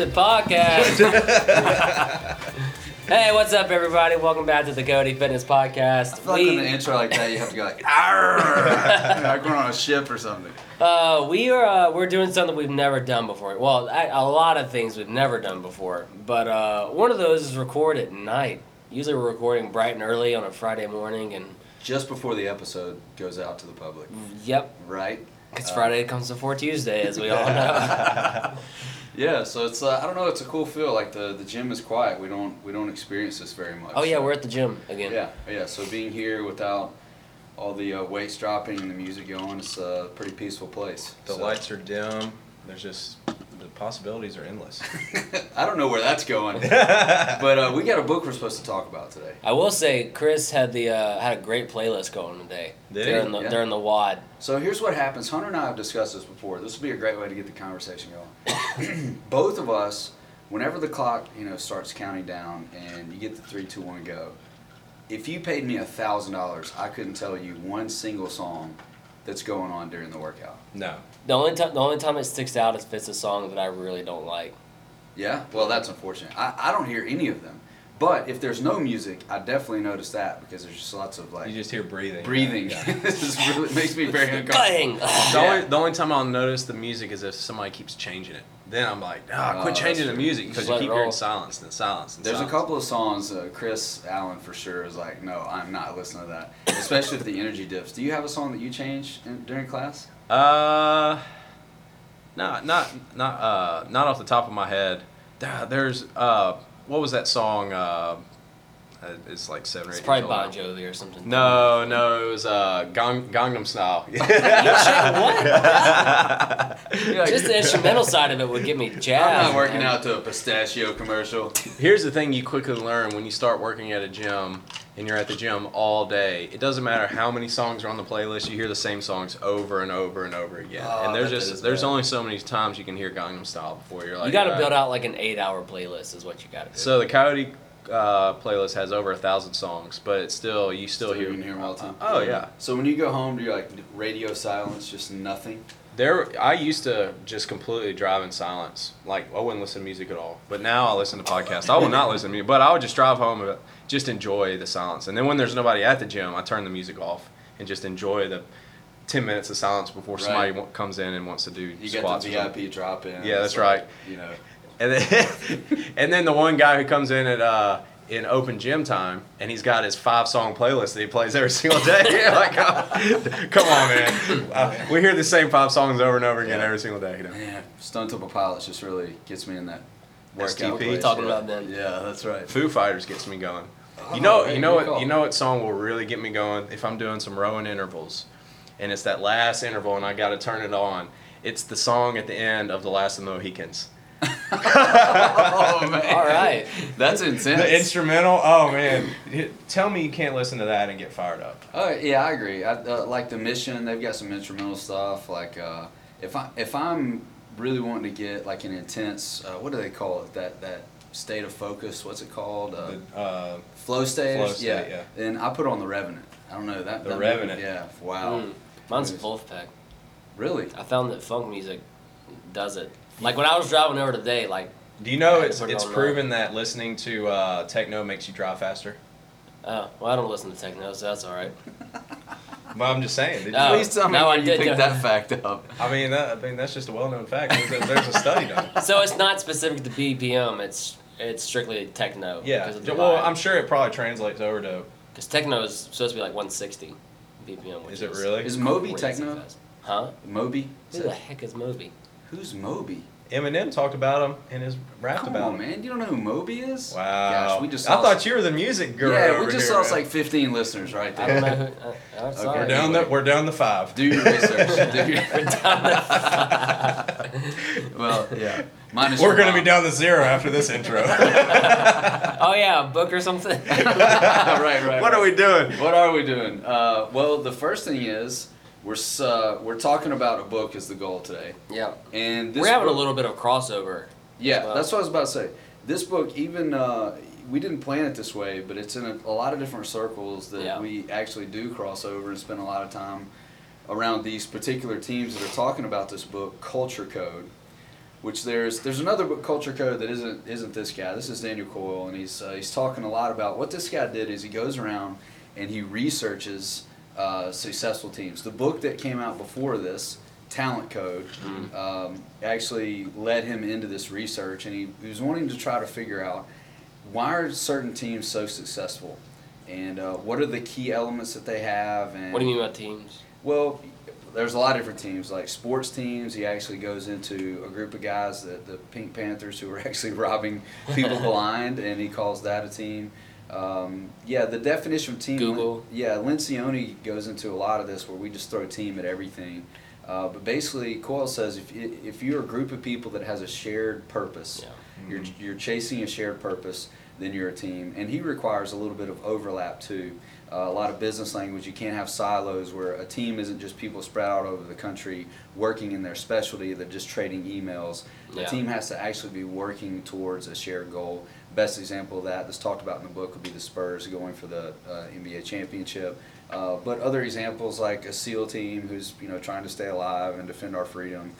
Coyote podcast. hey, what's up, everybody? Welcome back to the Coyote Fitness podcast. I feel like in the intro like that, you have to go like, "Arr!" like we're on a ship or something. Uh, we are uh, we're doing something we've never done before. Well, I, a lot of things we've never done before, but uh, one of those is record at night. Usually, we're recording bright and early on a Friday morning, and Just before the episode goes out to the public, yep, right? because Friday comes before Tuesday, as we all know. Yeah, so it's uh, I don't know, it's a cool feel. Like the the gym is quiet. We don't we don't experience this very much. oh yeah, so- we're at the gym again. yeah yeah. So being here without all the uh, weights dropping and the music going, it's a pretty peaceful place. The So- lights are dim. There's just the possibilities are endless. I don't know where that's going, but uh, we got a book we're supposed to talk about today. I will say, Chris had the uh, had a great playlist going today Did he? during the Yeah. during the WOD. So here's what happens. Hunter and I have discussed this before. This would be a great way to get the conversation going. Both of us, whenever the clock you know starts counting down and you get the three, two, one, go. If you paid me a thousand dollars, I couldn't tell you one single song that's going on during the workout. No. The only time the only time it sticks out is if it's a song that I really don't like. Yeah, well that's unfortunate. I, I don't hear any of them. But if there's no music, I definitely notice that because there's just lots of like You just hear breathing. breathing. Yeah. this is really makes me very uncomfortable. The, only, the only time I'll notice the music is if somebody keeps changing it. Then I'm like, ah, Oh, quit changing the music because you keep hearing silence and silence and There's a couple of songs, uh, Chris Allen for sure is like, no, I'm not listening to that. Especially if the energy dips. Do you have a song that you change in, during class? Uh, not not not uh not off the top of my head. There's uh, what was that song? Uh, it's like seven or eight. It's probably years Bon old now. Jovi or something. No, no, it was uh, Gang, Gangnam Style. Just the instrumental side of it would get me jazzed. I'm not working man. out to a pistachio commercial. Here's the thing you quickly learn when you start working at a gym and you're at the gym all day. It doesn't matter how many songs are on the playlist, you hear the same songs over and over and over again. Oh, and there's just there's bad. only so many times you can hear Gangnam Style before you're like You got to "Ah." build out like an eight-hour playlist, is what you got to do. So the Coyote uh, playlist has over a thousand songs, but it's still you still, Still hear you can hear 'em all the time. Oh yeah. So when you go home, do you like radio silence, just nothing? There, I used to just completely drive in silence. Like I wouldn't listen to music at all. But now I listen to podcasts. I will not listen to music. But I would just drive home and just enjoy the silence. And then when there's nobody at the gym, I turn the music off and just enjoy the ten minutes of silence before somebody Right. comes in and wants to do You squats. get the. VIP drop in. Yeah, that's like, right. You know, And then, and then the one guy who comes in at uh, in open gym time, and he's got his five song playlist that he plays every single day. You're like, oh, come on, man. Uh, we hear the same five songs over and over again Yeah. every single day. You know? man, Stone Temple Pilots just really gets me in that workout. STP? place. Talking yeah. about them. Yeah, that's right. Foo Fighters gets me going. Oh, You know, right, you know what, call. you know what song will really get me going if I'm doing some rowing intervals, and it's that last interval, and I got to turn it on. It's the song at the end of the Last of the Mohicans. Oh man. All right. That's intense. The instrumental, oh man! Tell me you can't listen to that and get fired up. Oh yeah, I agree. I uh, like the mission. They've got some instrumental stuff. Like uh, if I if I'm really wanting to get like an intense, uh, what do they call it? That that state of focus. What's it called? Uh, The, uh, flow stage. Flow state, yeah. yeah. Then I put on the Revenant. I don't know that. The that movie- Revenant. yeah. Wow. Mm. Mine's Wolfpack. Really? I found that funk music does it. Like when I was driving over today, like, do you know it's it's on proven that listening to uh, techno makes you drive faster? oh, well, I don't listen to techno, so that's all right. Well, I'm just saying. Did you- Oh, Please tell me no, I you did picked know. that fact up. I mean, that, I mean that's just a well-known fact. There's a, there's a study done. So it's not specific to BPM. It's it's strictly techno. Yeah. Because of the Well, vibe. I'm sure it probably translates over to. Because techno is supposed to be like 160 BPM. Which Is it really? Is Moby techno? fast. Huh? Moby. Who the heck is Moby? Who's Moby? Eminem talked about him in his rap Come about on, him. man. You don't know who Moby is? Wow. Gosh, we just. I lost- thought you were the music girl. Yeah, over we just here, lost man. like 15 listeners right I there. don't know who. Uh, I'm. We're down the Anyway. we're down the five. Do your research. Do your... We're down the- well, yeah. Minus We're gonna be down to zero after this intro. oh yeah, book or something. right, right. what right. are we doing? What are we doing? Uh, well, the first thing is we're uh, we're talking about a book is the goal today, yeah, and this we're having a little bit of crossover. Yeah, Wow. that's what I was about to say. This book, even uh, we didn't plan it this way, but it's in a, a lot of different circles that Yeah. we actually do cross over and spend a lot of time around these particular teams that are talking about this book, Culture Code. which there's there's another book, culture code that isn't isn't this guy. This is Daniel Coyle, and he's uh, he's talking a lot about what this guy did is he goes around and he researches uh, successful teams. The book that came out before this, Talent Code, um, actually led him into this research, and he, he was wanting to try to figure out why are certain teams so successful, and uh, what are the key elements that they have, and What do you mean by teams? well, there's a lot of different teams, like sports teams. He actually goes into a group of guys, the, the Pink Panthers, who are actually robbing people blind, and he calls that a team. Um, yeah, the definition of team. Google. Yeah, Lencioni goes into a lot of this where we just throw team at everything. Uh, but basically, Coyle says if, you- if you're a group of people that has a shared purpose, Yeah. you're, you're chasing a shared purpose, then you're a team. And he requires a little bit of overlap too. Uh, a lot of business language. You can't have silos where a team isn't just people spread out over the country working in their specialty. They're just trading emails. A Yeah. team has to actually be working towards a shared goal. Best example of that that's talked about in the book would be the Spurs going for the uh, NBA championship. Uh, but other examples like a SEAL team who's you know trying to stay alive and defend our freedom.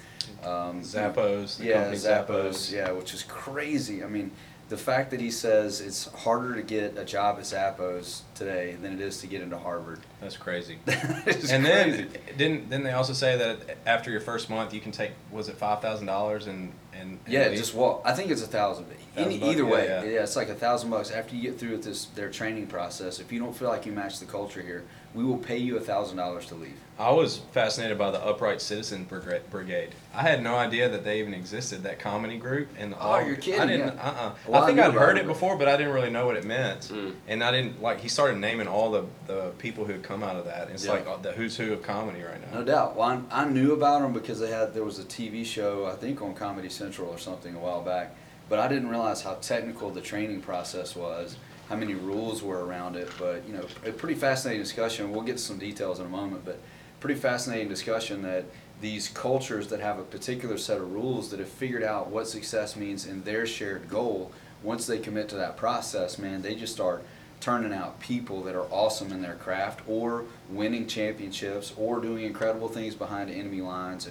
Um, Zappos, the yeah, Zappos. yeah, which is crazy. I mean, the fact that he says it's harder to get a job at Zappos today than it is to get into Harvard. That's crazy. And crazy. then didn't then they also say that after your first month you can take was it five thousand dollars and and Yeah, leave? just walk. I think it's a thousand. Any, bucks, either yeah, way, yeah. yeah. it's like a thousand bucks after you get through with this their training process. If you don't feel like you match the culture here, we will pay you a thousand dollars to leave. I was fascinated by the Upright Citizen Brigade. I had no idea that they even existed. That comedy group and Oh, you're kidding, I didn't. yeah. Uh-uh. Well, I think I I'd heard it it. before, but I didn't really know what it meant. Mm. And I didn't like. He started naming all the the people who had come out of that. It's Yeah. like uh, the who's who of comedy right now. No doubt. Well, I, I knew about them because they had there was a TV show I think on Comedy Central or something a while back, but I didn't realize how technical the training process was, how many rules were around it. But you know, a pretty fascinating discussion. We'll get to some details in a moment, but pretty fascinating discussion that these cultures that have a particular set of rules that have figured out what success means in their shared goal. Once they commit to that process, man, they just start turning out people that are awesome in their craft or winning championships or doing incredible things behind enemy lines.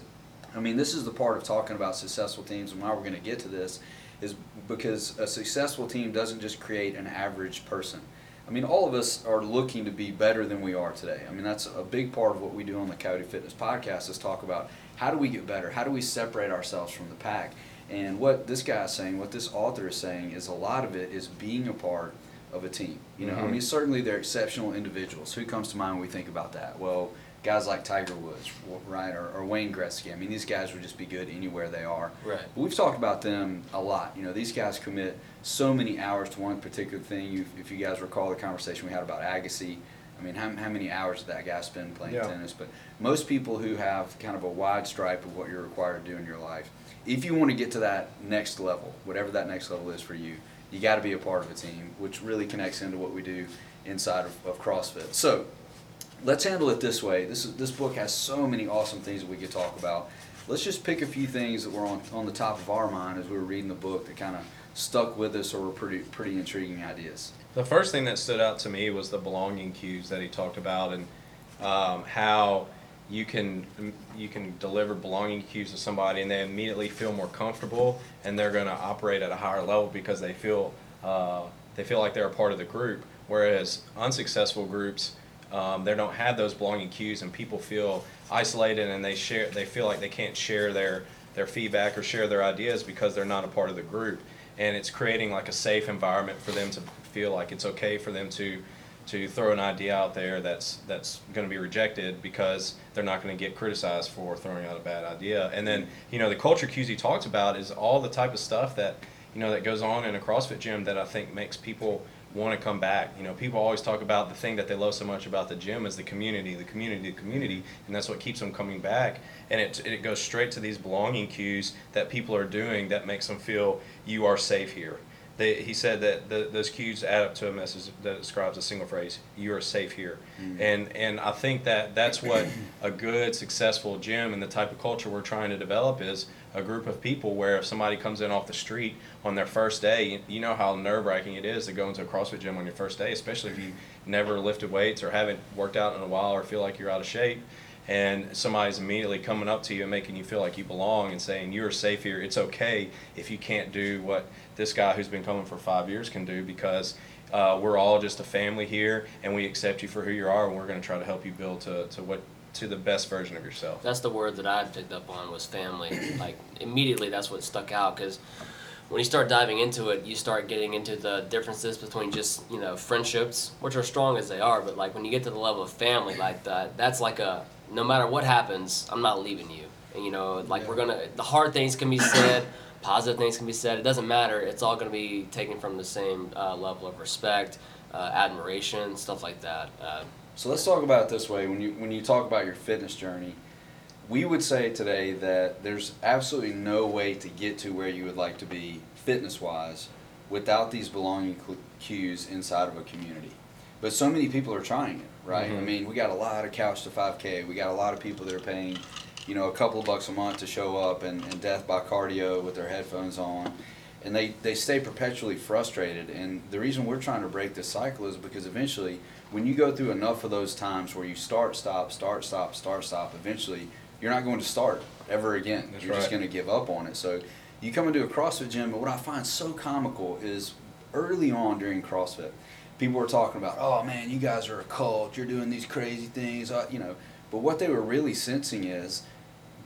I mean, this is the part of talking about successful teams and why we're going to get to this is because a successful team doesn't just create an average person. I mean, all of us are looking to be better than we are today. I mean, that's a big part of what we do on the Coyote Fitness podcast is talk about how do we get better? How do we separate ourselves from the pack? And what this guy is saying, what this author is saying, is a lot of it is being a part of a team. You know, I Mhm. mean, certainly they're exceptional individuals. Who comes to mind when we think about that? Well, guys like Tiger Woods, right, or, or Wayne Gretzky. I mean, these guys would just be good anywhere they are. Right. But we've talked about them a lot. You know, these guys commit so many hours to one particular thing. You, if you guys recall the conversation we had about Agassi, I mean, how, how many hours did that guy spend playing Yeah. tennis? But most people who have kind of a wide stripe of what you're required to do in your life, if you want to get to that next level, whatever that next level is for you, you got to be a part of a team, which really connects into what we do inside of, of CrossFit. So, let's handle it this way. This is, this book has so many awesome things that we could talk about. Let's just pick a few things that were on, on the top of our mind as we were reading the book that kind of stuck with us or were pretty pretty intriguing ideas. The first thing that stood out to me was the belonging cues that he talked about and um, how you can you can deliver belonging cues to somebody and they immediately feel more comfortable and they're going to operate at a higher level because they feel uh, they feel like they're a part of the group. Whereas unsuccessful groups um, they don't have those belonging cues and people feel isolated and they share they feel like they can't share their their feedback or share their ideas because they're not a part of the group and it's creating like a safe environment for them to feel like it's okay for them to to throw an idea out there that's that's going to be rejected because they're not going to get criticized for throwing out a bad idea. And then you know the culture cues he talks about is all the type of stuff that you know that goes on in a CrossFit gym that I think makes people want to come back. You know, people always talk about the thing that they love so much about the gym is the community, the community, the community, and that's what keeps them coming back. And it it goes straight to these belonging cues that people are doing that makes them feel you are safe here. They, he said that the, those cues add up to a message that describes a single phrase: "You are safe here." Mm. And and I think that that's what a good, successful gym and the type of culture we're trying to develop is a group of people where if somebody comes in off the street on their first day, you, you know how nerve wracking it is to go into a CrossFit gym on your first day, especially if you never lifted weights or haven't worked out in a while or feel like you're out of shape. and somebody's immediately coming up to you and making you feel like you belong and saying you're safe here. It's okay if you can't do what this guy who's been coming for five years can do because uh, we're all just a family here and we accept you for who you are and we're going to try to help you build to, to what to the best version of yourself. That's the word that I picked up on was family. like immediately, that's what stuck out because when you start diving into it, you start getting into the differences between just you know friendships, which are strong as they are, but like when you get to the level of family, like that, that's like a no matter what happens, I'm not leaving you. And you know, like we're gonna the hard things can be said, positive things can be said. It doesn't matter. It's all gonna be taken from the same uh, level of respect, uh, admiration, stuff like that. Uh, So let's talk about it this way. When you when you talk about your fitness journey, we would say today that there's absolutely no way to get to where you would like to be fitness wise without these belonging cues inside of a community. But so many people are trying it, right? I Mhm. mean, we got a lot of couch to 5K. We got a lot of people that are paying, you know, a couple of bucks a month to show up and, and death by cardio with their headphones on. And they, they stay perpetually frustrated. And the reason we're trying to break this cycle is because eventually, when you go through enough of those times where you start, stop, start, stop, start, stop, eventually you're not going to start ever again. That's you're just going to give up on it. So you come into a CrossFit gym, but what I find so comical is early on during CrossFit, people were talking about, oh man, you guys are a cult, you're doing these crazy things, uh, you know. But what they were really sensing is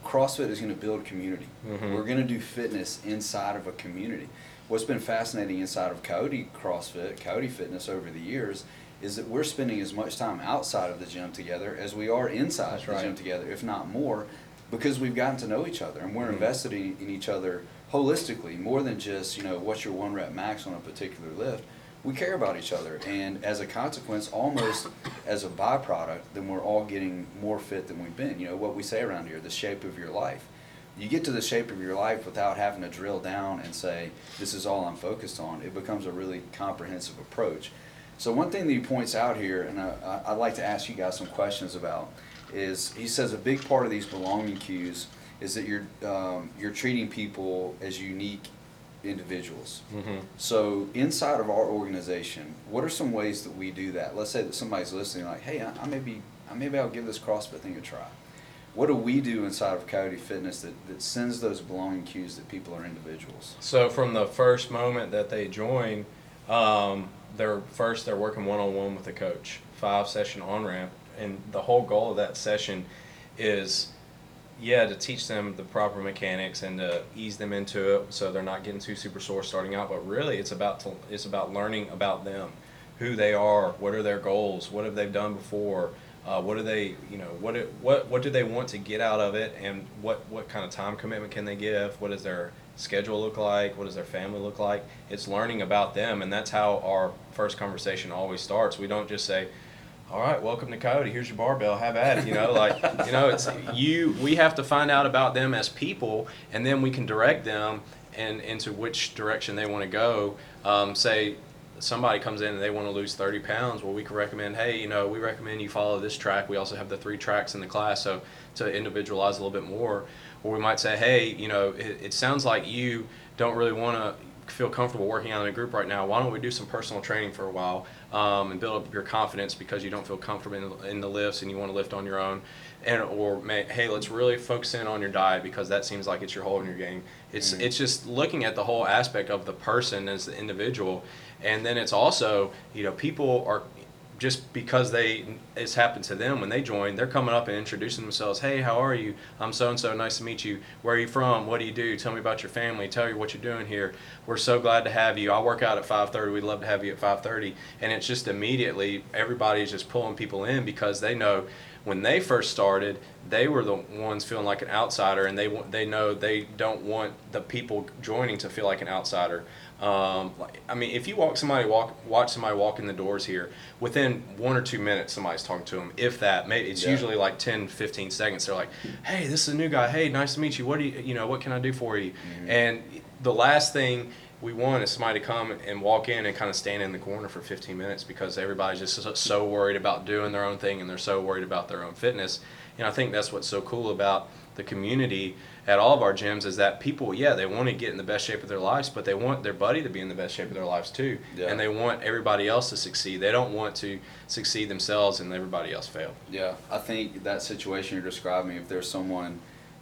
CrossFit is going to build community. Mhm. We're going to do fitness inside of a community. What's been fascinating inside of Coyote CrossFit, Coyote Fitness over the years, is that we're spending as much time outside of the gym together as we are inside That's the right. gym together, if not more, because we've gotten to know each other and we're Mhm. invested in, in each other holistically, more than just, you know, what's your one rep max on a particular lift. We care about each other, and as a consequence, almost as a byproduct, then we're all getting more fit than we've been. You know, what we say around here, the shape of your life. You get to the shape of your life without having to drill down and say, this is all I'm focused on. It becomes a really comprehensive approach. So one thing that he points out here, and I, I'd like to ask you guys some questions about, is he says a big part of these belonging cues is that you're um, you're treating people as unique individuals. Mm-hmm. So inside of our organization, what are some ways that we do that? Let's say that somebody's listening, like, hey, I, I maybe I maybe I'll give this CrossFit thing a try. What do we do inside of Coyote Fitness that, that sends those belonging cues that people are individuals? So from the first moment that they join, um, they're first they're working one on one with a coach, five session on ramp, and the whole goal of that session is, yeah, to teach them the proper mechanics and to ease them into it, so they're not getting too super sore starting out. But really, it's about to, it's about learning about them, who they are, what are their goals, what have they done before. Uh, what do they, you know, what what what do they want to get out of it, and what what kind of time commitment can they give? what is their schedule look like? What does their family look like? It's learning about them, and that's how our first conversation always starts. We don't just say, "All right, welcome to Coyote. Here's your barbell. Have at it." You know, like you know, it's you. We have to find out about them as people, and then we can direct them and into which direction they want to go. Um, say somebody comes in and they want to lose 30 pounds, well, we can recommend, hey, you know, we recommend you follow this track. We also have the three tracks in the class, so to individualize a little bit more. Or we might say, hey, you know, it, it sounds like you don't really want to feel comfortable working out in a group right now. Why don't we do some personal training for a while um, and build up your confidence because you don't feel comfortable in the, in the lifts and you want to lift on your own. And or may, hey, let's really focus in on your diet because that seems like it's your hole in your game. It's Mhm. it's just looking at the whole aspect of the person as the individual, and then it's also you know people are just because they it's happened to them when they join they're coming up and introducing themselves. Hey how are you? I'm so and so nice to meet you. Where are you from? What do you do? Tell me about your family. Tell you what you're doing here. We're so glad to have you. I work out at 5.30 we'd love to have you at 5.30 and it's just immediately everybody's just pulling people in because they know when they first started they were the ones feeling like an outsider and they they know they don't want the people joining to feel like an outsider um, I mean, if you walk somebody walk watch somebody walk in the doors here, within one or two minutes, somebody's talking to them. If that, maybe it's Yeah. usually like 10, 15 seconds. They're like, "Hey, this is a new guy. Hey, nice to meet you. What do you, you know, what can I do for you?" Mhm. And the last thing we want is somebody to come and walk in and kind of stand in the corner for 15 minutes because everybody's just so- worried about doing their own thing and they're so worried about their own fitness. And I think that's what's so cool about the community at all of our gyms is that people, yeah, they want to get in the best shape of their lives, but they want their buddy to be in the best shape of their lives too. Yeah. And they want everybody else to succeed. They don't want to succeed themselves and everybody else fail. Yeah, I think that situation you're describing, if there's someone,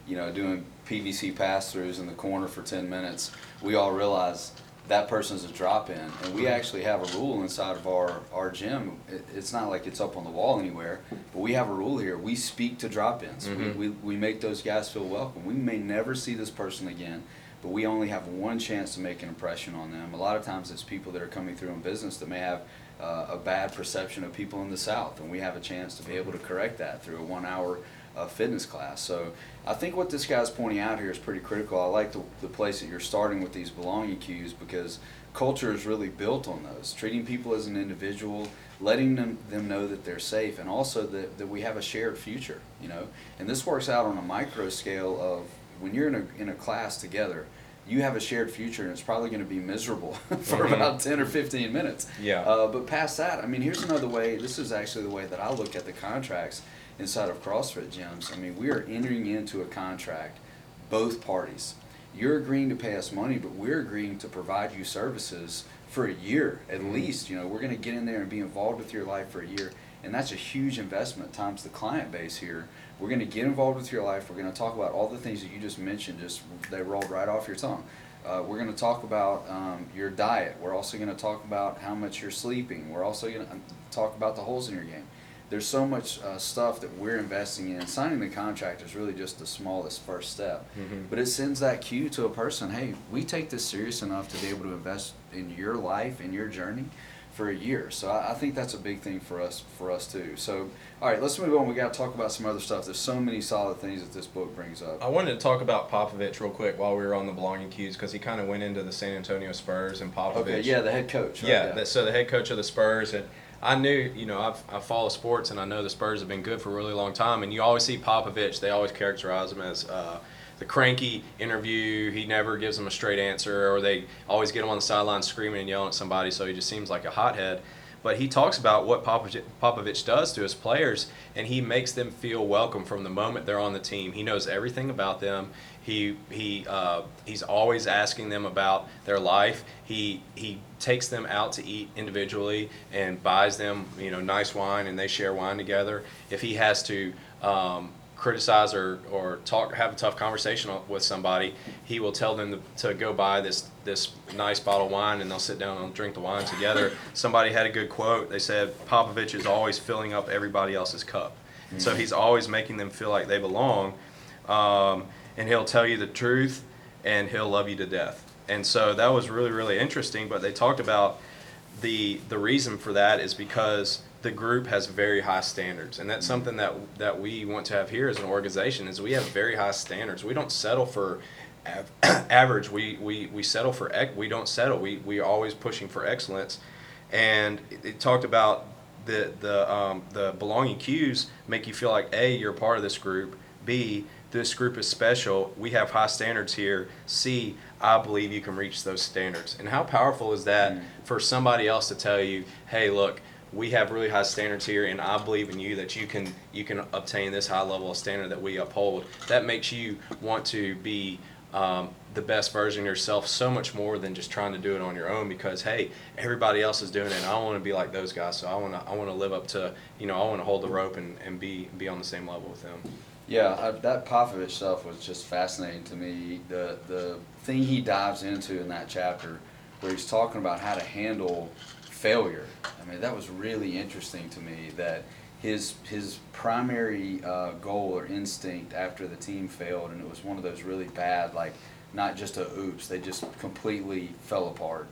you know, doing PVC pass-throughs in the corner for ten minutes, we all realize that person's a drop-in, and we actually have a rule inside of our, our gym. It, it's not like it's up on the wall anywhere, but we have a rule here. We speak to drop-ins. Mhm. We, we, we make those guys feel welcome. We may never see this person again, but we only have one chance to make an impression on them. A lot of times it's people that are coming through in business that may have uh, a bad perception of people in the South, and we have a chance to be able to correct that through a one-hour uh, fitness class. So I think what this guy's pointing out here is pretty critical. I like the, the place that you're starting with these belonging cues because culture is really built on those. Treating people as an individual, letting them, them know that they're safe, and also that, that we have a shared future, you know. And this works out on a micro scale of when you're in a, in a class together, you have a shared future and it's probably going to be miserable for Mhm. about 10 or 15 minutes. Yeah. Uh, but past that, I mean, here's another way. This is actually the way that I look at the contracts inside of CrossFit gyms. I mean, we are entering into a contract, both parties. You're agreeing to pay us money, but we're agreeing to provide you services for a year at Mhm. least. You know, we're going to get in there and be involved with your life for a year. And that's a huge investment times the client base here. We're going to get involved with your life. We're going to talk about all the things that you just mentioned, just they rolled right off your tongue. Uh, we're going to talk about um, your diet. We're also going to talk about how much you're sleeping. We're also going to talk about the holes in your game. There's so much uh, stuff that we're investing in. Signing the contract is really just the smallest first step. Mhm. But it sends that cue to a person hey, we take this serious enough to be able to invest in your life, in your journey for a year. So I, I think that's a big thing for us for us too. So all right, let's move on. We got to talk about some other stuff. There's so many solid things that this book brings up. I wanted to talk about Popovich real quick while we were on the belonging cues because he kind of went into the San Antonio Spurs and Popovich. Okay, yeah, the head coach. Right? Yeah, that, so the head coach of the Spurs, and I knew, you know, I've, I follow sports, and I know the Spurs have been good for a really long time. And you always see Popovich; they always characterize him as uh, the cranky interview. He never gives them a straight answer, or they always get him on the sideline screaming and yelling at somebody. So he just seems like a hothead. But he talks about what Popovich, Popovich does to his players, and he makes them feel welcome from the moment they're on the team. He knows everything about them. He he uh, he's always asking them about their life. He he takes them out to eat individually and buys them you know nice wine, and they share wine together. If he has to. Um, criticize or, or talk have a tough conversation with somebody he will tell them to, to go buy this this nice bottle of wine and they'll sit down and drink the wine together somebody had a good quote they said popovich is always filling up everybody else's cup so he's always making them feel like they belong um, and he'll tell you the truth and he'll love you to death. And so that was really really interesting but they talked about the the reason for that is because the group has very high standards. And that's something that that we want to have here as an organization is we have very high standards. We don't settle for av- average. We, we we settle for ec- we don't settle. We we are always pushing for excellence. And it, it talked about the the um, the belonging cues make you feel like a you're part of this group. B this group is special we have high standards here. C i believe you can reach those standards. And how powerful is that Mm. for somebody else to tell you hey look we have really high standards here and i believe in you that you can you can obtain this high level of standard that we uphold. That makes you want to be um, the best version of yourself so much more than just trying to do it on your own because hey everybody else is doing it and i want to be like those guys. So i want to i want to live up to you know i want to hold the rope and, and be be on the same level with them Yeah, I, that Popovich stuff was just fascinating to me. The the thing he dives into in that chapter, where he's talking about how to handle failure. I mean, that was really interesting to me. That his his primary uh, goal or instinct after the team failed, and it was one of those really bad, like not just a oops, they just completely fell apart,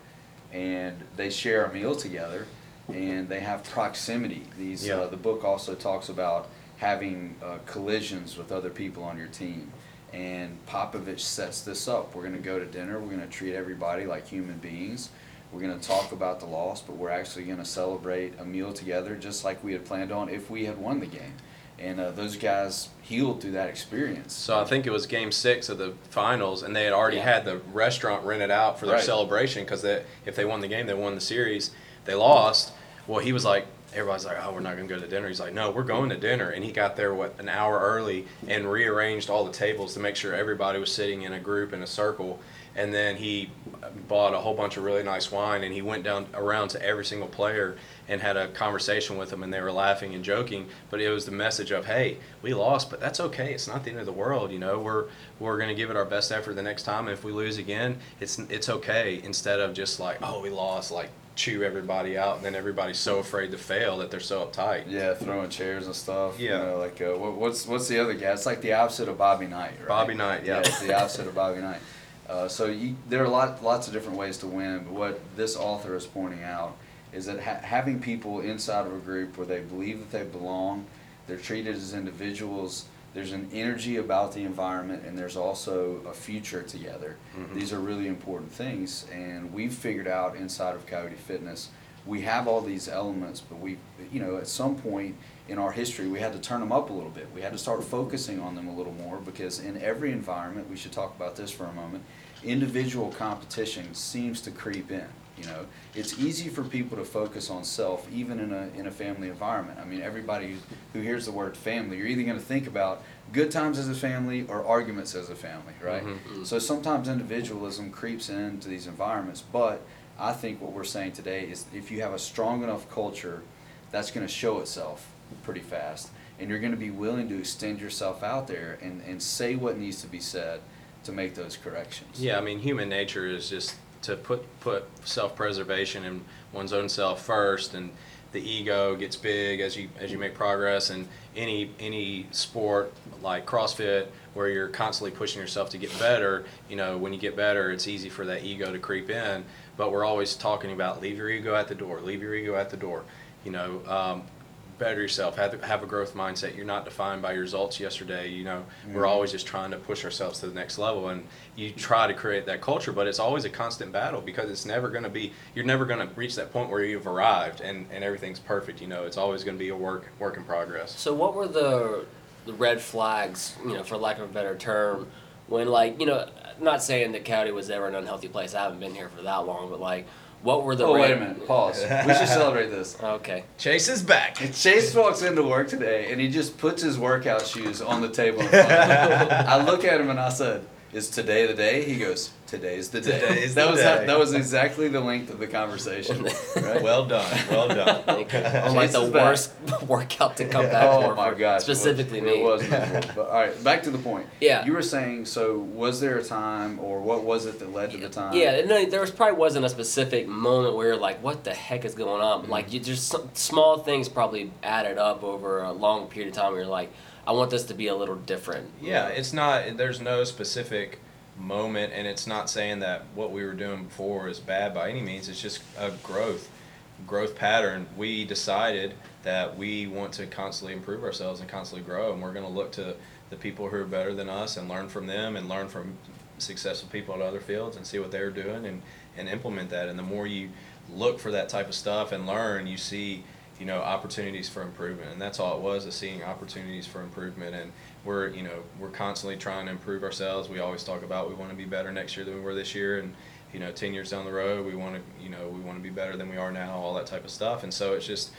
and they share a meal together, and they have proximity. These Yeah. uh, the book also talks about having uh, collisions with other people on your team. And Popovich sets this up. We're going to go to dinner. We're going to treat everybody like human beings. We're going to talk about the loss, but we're actually going to celebrate a meal together just like we had planned on if we had won the game. and uh, those guys healed through that experience. So I think it was Game Six of the finals, and they had already Yeah. had the restaurant rented out for their Right. celebration because if they won the game, they won the series. They lost. Well, he was like, everybody's like, oh, we're not gonna go to dinner. He's like, no, we're going to dinner, and he got there what an hour early and rearranged all the tables to make sure everybody was sitting in a group in a circle. And then he bought a whole bunch of really nice wine, and he went down around to every single player and had a conversation with them, and they were laughing and joking. But it was the message of, hey, we lost, but that's okay. It's not the end of the world. You know, we're we're gonna give it our best effort the next time. And If we lose again, it's it's okay. Instead of just like, oh, we lost, like chew everybody out, and then everybody's so afraid to fail that they're so uptight. Yeah, throwing chairs and stuff. Yeah. You know, like uh, what, what's what's the other guy? It's like the opposite of Bobby Knight, right? Bobby Knight, yeah. it's the opposite of Bobby Knight. Uh, so you, there are lot, lots of different ways to win, but what this author is pointing out is that ha- having people inside of a group where they believe that they belong, they're treated as individuals. There's an energy about the environment, and there's also a future together. Mhm. These are really important things, and we've figured out inside of Coyote Fitness we have all these elements, but we, you know, at some point in our history, we had to turn them up a little bit. We had to start focusing on them a little more because in every environment, we should talk about this for a moment, individual competition seems to creep in. You know, it's easy for people to focus on self, even in a in a family environment. I mean, everybody who hears the word family, you're either going to think about good times as a family or arguments as a family, right? Mhm. So sometimes individualism creeps into these environments, but I think what we're saying today is if you have a strong enough culture, that's going to show itself pretty fast. And you're going to be willing to extend yourself out there and, and say what needs to be said to make those corrections. Yeah, I mean, human nature is just to put put self preservation and one's own self first, and the ego gets big as you as you make progress. And any any sport like CrossFit, where you're constantly pushing yourself to get better, you know, when you get better, it's easy for that ego to creep in. But we're always talking about leave your ego at the door, leave your ego at the door. You know, um, better yourself, have have a growth mindset. You're not defined by your results yesterday. You know, we're Mhm. always just trying to push ourselves to the next level, and you try to create that culture, but it's always a constant battle because it's never going to be. You're never going to reach that point where you've arrived and and everything's perfect. You know, it's always going to be a work work in progress. So what were the the red flags, you know, for lack of a better term, when like, you know, not saying that County was ever an unhealthy place. I haven't been here for that long, but like what were the Oh, red wait a minute. Pause. We should celebrate this. Okay. Chase is back. Chase walks into work today and he just puts his workout shoes on the table. In front of him. I look at him and I said, "Is today the day?" He goes, "Today's the day." Today's that the was day. that was exactly the length of the conversation. Right? Well done. Well done. Thank you. I'm like the is back. worst workout to come back oh for. my god! Specifically it was, me. It was miserable. But all right, back to the point. Yeah. You were saying so. Was there a time, or what was it that led to the time? Yeah, no, there was probably wasn't a specific moment where you're like, what the heck is going on? But like, you just some small things probably added up over a long period of time. Where you're like, I want this to be a little different. Yeah, it's not. There's no specific moment, and it's not saying that what we were doing before is bad by any means. It's just a growth, growth pattern. We decided that we want to constantly improve ourselves and constantly grow, and we're going to look to the people who are better than us and learn from them, and learn from successful people in other fields, and see what they're doing, and and implement that. And the more you look for that type of stuff and learn, you see you know opportunities for improvement and that's all it was is seeing opportunities for improvement and we're you know we're constantly trying to improve ourselves. We always talk about we want to be better next year than we were this year and you know 10 years down the road we want to you know we want to be better than we are now all that type of stuff. And so it's just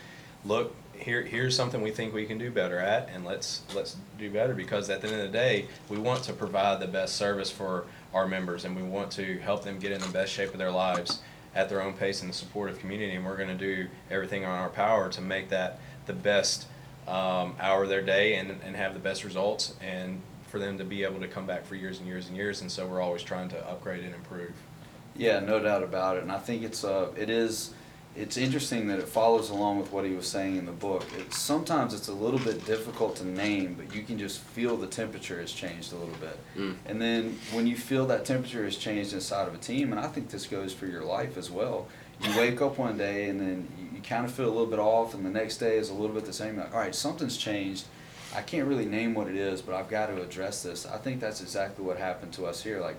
look here here's something we think we can do better at and let's let's do better because at the end of the day we want to provide the best service for our members and we want to help them get in the best shape of their lives at their own pace in the supportive community, and we're going to do everything on our power to make that the best um, hour of their day and, and have the best results, and for them to be able to come back for years and years and years. And so we're always trying to upgrade and improve. Yeah, no doubt about it. And I think it's uh, it is it's interesting that it follows along with what he was saying in the book. It's sometimes it's a little bit difficult to name, but you can just feel the temperature has changed a little bit. Mm. And then when you feel that temperature has changed inside of a team, and I think this goes for your life as well. You wake up one day and then you, kind of feel a little bit off, and the next day is a little bit the same. Like, all right, something's changed. I can't really name what it is, but I've got to address this. I think that's exactly what happened to us here. Like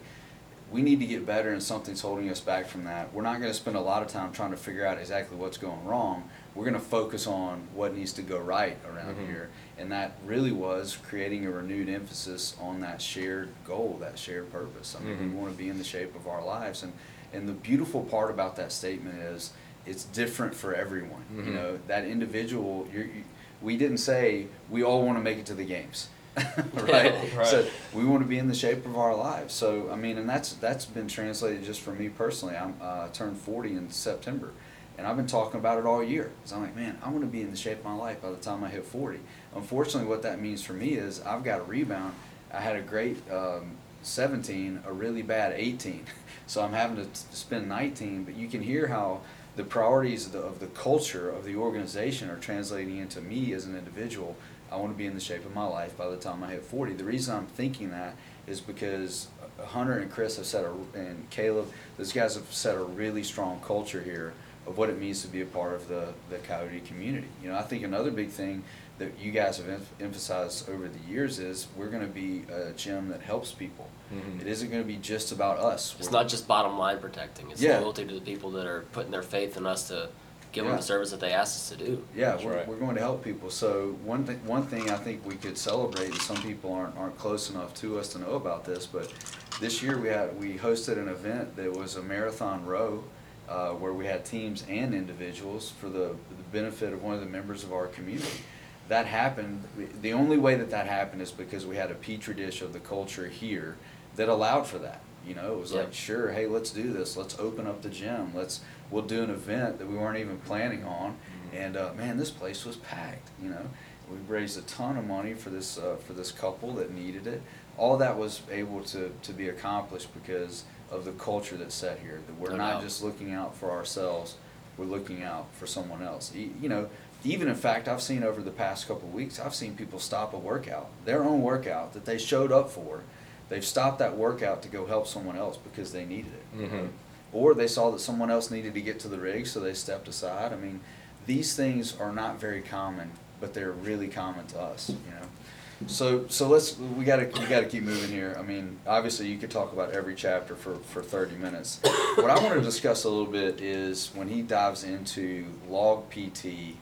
we need to get better and something's holding us back from that. We're not going to spend a lot of time trying to figure out exactly what's going wrong. We're going to focus on what needs to go right around Mhm. here. And that really was creating a renewed emphasis on that shared goal, that shared purpose. I mean, Mhm. we want to be in the shape of our lives. And, and the beautiful part about that statement is it's different for everyone. You Mhm. know, that individual, you're, you, we didn't say we all want to make it to the games. right? Right. So we want to be in the shape of our lives. So I mean, and that's that's been translated just for me personally. I'm uh, turned 40 in September, and I've been talking about it all year. Cause I'm like, man, I want to be in the shape of my life by the time I hit 40. Unfortunately, what that means for me is I've got a rebound. I had a great um, 17, a really bad 18. So I'm having to t- spend 19. But you can hear how the priorities of the, of the culture of the organization are translating into me as an individual. I want to be in the shape of my life by the time I hit 40. The reason I'm thinking that is because Hunter and Chris have set a, and Caleb, those guys have set a really strong culture here of what it means to be a part of the, the Coyote community. You know, I think another big thing that you guys have em- emphasized over the years is we're going to be a gym that helps people. Mhm. It isn't going to be just about us. It's We're- not just bottom line protecting. It's Yeah. loyalty to the people that are putting their faith in us to give them the service that they asked us to do. Yeah, we're, right. we're going to help people. So one thing, one thing I think we could celebrate, and some people aren't, aren't close enough to us to know about this, but this year we had, we hosted an event that was a marathon row, uh, where we had teams and individuals for the, the benefit of one of the members of our community. That happened, the only way that that happened is because we had a petri dish of the culture here that allowed for that. You know, it was Yep. like, sure, hey, let's do this. Let's open up the gym. Let's, we'll do an event that we weren't even planning on. And uh, man, this place was packed. You know, we raised a ton of money for this uh, for this couple that needed it. All that was able to to be accomplished because of the culture that's set here. That we're No not just looking out for ourselves; we're looking out for someone else. You know, even in fact, I've seen over the past couple of weeks, I've seen people stop a workout, their own workout that they showed up for. They've stopped that workout to go help someone else because they needed it. Mhm. Or they saw that someone else needed to get to the rig, so they stepped aside. I mean, these things are not very common, but they're really common to us, you know. So, so let's we gotta we gotta keep moving here. I mean, obviously you could talk about every chapter for for thirty minutes. what I want to discuss a little bit is when he dives into log PT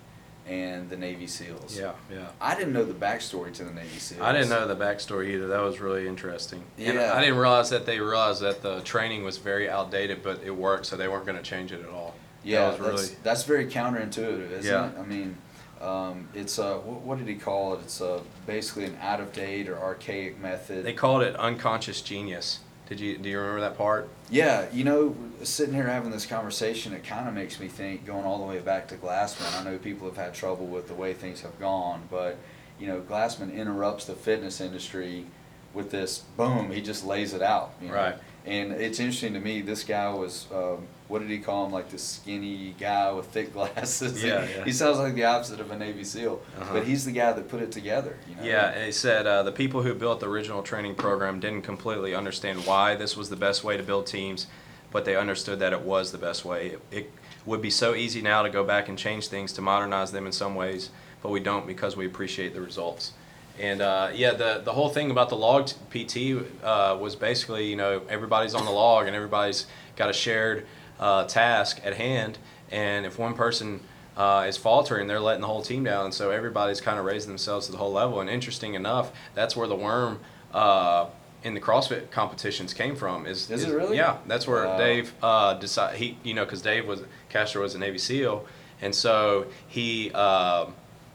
and the Navy SEALs. Yeah, yeah. I didn't know the backstory to the Navy SEALs. I didn't know the backstory either. That was really interesting. And Yeah. I didn't realize that they realized that the training was very outdated, but it worked, so they weren't going to change it at all. Yeah, that was that's, really. that's very counterintuitive, isn't Yeah. it? I mean, um, it's a what, what did he call it? It's a basically an out of date or archaic method. They called it unconscious genius. Did you do you remember that part? yeah, you know, sitting here having this conversation, it kind of makes me think going all the way back to Glassman. I know people have had trouble with the way things have gone, but you know, Glassman interrupts the fitness industry with this boom. He just lays it out. You know? Right. And it's interesting to me. This guy was, um, what did he call him? Like this skinny guy with thick glasses. Yeah, yeah. He sounds like the opposite of a Navy SEAL, Uh-huh. but he's the guy that put it together. You know? Yeah, and he said uh, the people who built the original training program didn't completely understand why this was the best way to build teams, but they understood that it was the best way. It, it would be so easy now to go back and change things to modernize them in some ways, but we don't because we appreciate the results. And uh, yeah, the the whole thing about the log PT uh, was basically you know everybody's on the log and everybody's got a shared uh, task at hand, and if one person uh, is faltering, they're letting the whole team down, and so everybody's kind of raising themselves to the whole level. And interesting enough, that's where the worm uh, in the CrossFit competitions came from. Is, Is it really? Yeah, that's where Wow. Dave uh, decided. He, you know, because Dave was Castro was a Navy SEAL, and so he uh,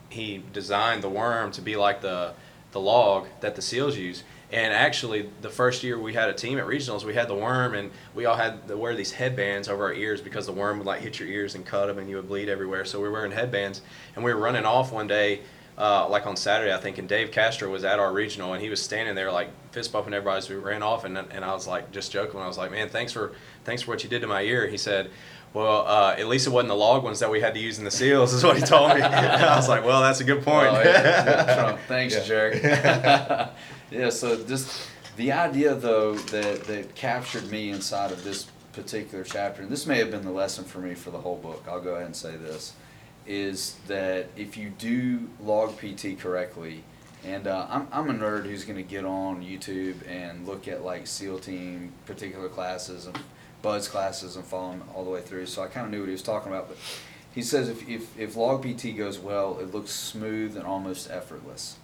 he designed the worm to be like the the log that the SEALs use. And actually, the first year we had a team at regionals, we had the worm, and we all had to wear these headbands over our ears because the worm would like hit your ears and cut them, and you would bleed everywhere. So we were wearing headbands, and we were running off one day, uh, like on Saturday, I think, and Dave Castro was at our regional, and he was standing there like fist bumping everybody as we ran off, and and I was like just joking, I was like, man, thanks for thanks for what you did to my ear. He said. Well, uh, at least it wasn't the log ones that we had to use in the seals, is what he told me. I was like, well, that's a good point. Oh, yeah. Trump. Thanks, Yeah. jerk. yeah. So just the idea, though, that that captured me inside of this particular chapter, and this may have been the lesson for me for the whole book. I'll go ahead and say this: is that if you do log PT correctly, And uh, I'm, I'm a nerd who's going to get on YouTube and look at like SEAL team particular classes and BUD/S classes and follow him all the way through. So I kind of knew what he was talking about. But he says if, if, if log PT goes well, it looks smooth and almost effortless.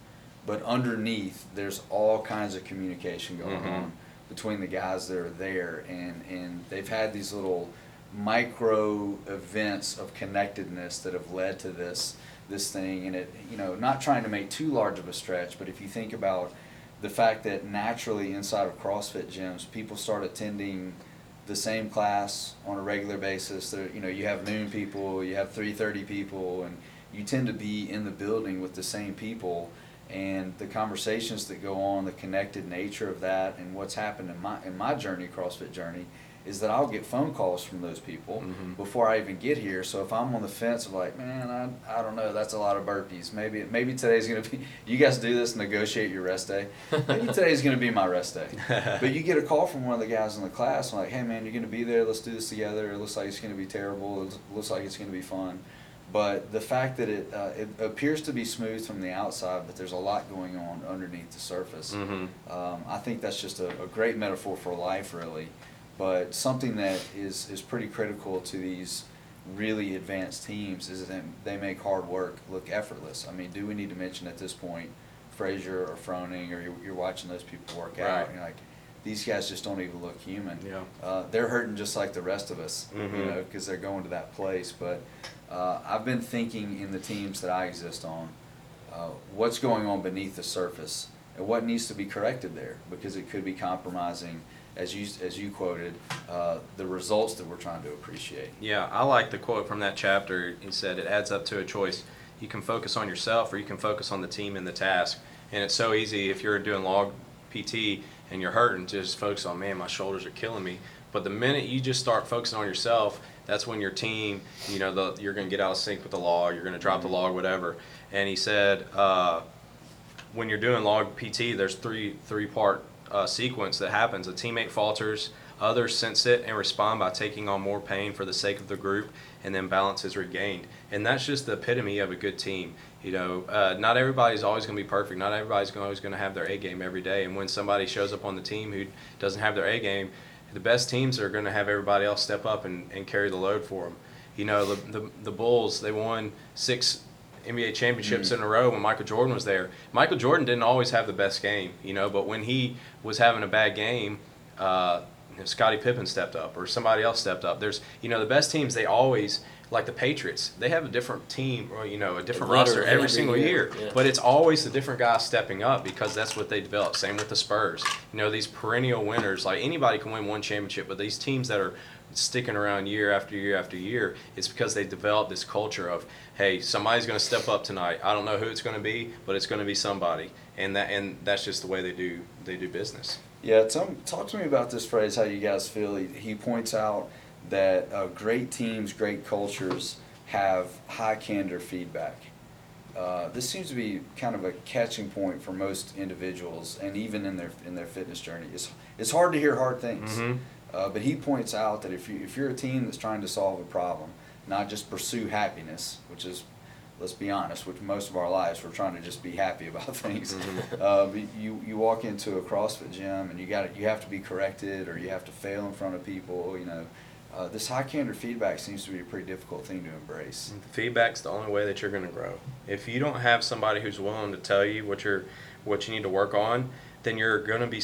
But underneath, there's all kinds of communication going Mhm. on between the guys that are there. And, and they've had these little micro events of connectedness that have led to this this thing and it you know not trying to make too large of a stretch but if you think about the fact that naturally inside of CrossFit gyms people start attending the same class on a regular basis there you know you have noon people you have 3:30 people and you tend to be in the building with the same people and the conversations that go on the connected nature of that and what's happened in my in my journey CrossFit journey is that I'll get phone calls from those people Mhm. before I even get here. So if I'm on the fence of like, man, I, I don't know, that's a lot of burpees. Maybe maybe today's gonna be. You guys do this, negotiate your rest day. Maybe today's gonna be my rest day. But you get a call from one of the guys in the class, like, hey man, you're gonna be there. Let's do this together. It looks like it's gonna be terrible. It looks like it's gonna be fun. But the fact that it uh, it appears to be smooth from the outside, but there's a lot going on underneath the surface. Mhm. Um, I think that's just a, a great metaphor for life, really. But something that is, is pretty critical to these really advanced teams is that they make hard work look effortless. I mean, do we need to mention at this point Fraser or Froning or you're, you're watching those people work out? Right. And you're like, these guys just don't even look human. Yeah. Uh, they're hurting just like the rest of us, you Mhm. know, because they're going to that place. But uh, I've been thinking in the teams that I exist on, uh, what's going on beneath the surface and what needs to be corrected there because it could be compromising, as you as you quoted, uh, the results that we're trying to appreciate. Yeah, I like the quote from that chapter. He said it adds up to a choice. You can focus on yourself or you can focus on the team and the task. And it's so easy if you're doing log PT and you're hurting to just focus on, man, my shoulders are killing me. But the minute you just start focusing on yourself, that's when your team, you know, the, you're going to get out of sync with the log, you're going to drop the log, whatever. And he said, uh, when you're doing log PT, there's three three part uh, sequence that happens. A teammate falters, others sense it and respond by taking on more pain for the sake of the group, and then balance is regained. And that's just the epitome of a good team. You know, uh, not everybody's always going to be perfect. Not everybody's always going to have their A game every day. And when somebody shows up on the team who doesn't have their A game, the best teams are going to have everybody else step up and, and carry the load for them. You know, the, the, the Bulls, they won six NBA championships in a row when Michael Jordan was there. Michael Jordan didn't always have the best game, you know, but when he was having a bad game, uh, Scottie Pippen stepped up or somebody else stepped up. There's, you know, the best teams, they always, like the Patriots, they have a different team or, you know, a different roster every every single year, year. yeah. But it's always the different guys stepping up because that's what they develop. Same with the Spurs. You know, these perennial winners, like anybody can win one championship, but these teams that are sticking around year after year after year, it's because they developed this culture of, hey, somebody's going to step up tonight. I don't know who it's going to be, but it's going to be somebody, and that and that's just the way they do they do business. Yeah, tell, talk to me about this phrase. How you guys feel? He, he points out that uh, great teams, great cultures have high candor feedback. Uh, this seems to be kind of a catching point for most individuals, and even in their in their fitness journey. It's it's hard to hear hard things, Mhm. uh, but he points out that if you if you're a team that's trying to solve a problem, not just pursue happiness, which is let's be honest, which most of our lives we're trying to just be happy about things. Uh, but you you walk into a CrossFit gym and you got you have to be corrected or you have to fail in front of people. You know, uh, this high candor feedback seems to be a pretty difficult thing to embrace. Feedback's the only way that you're going to grow. If you don't have somebody who's willing to tell you what you're what you need to work on, then you're going to be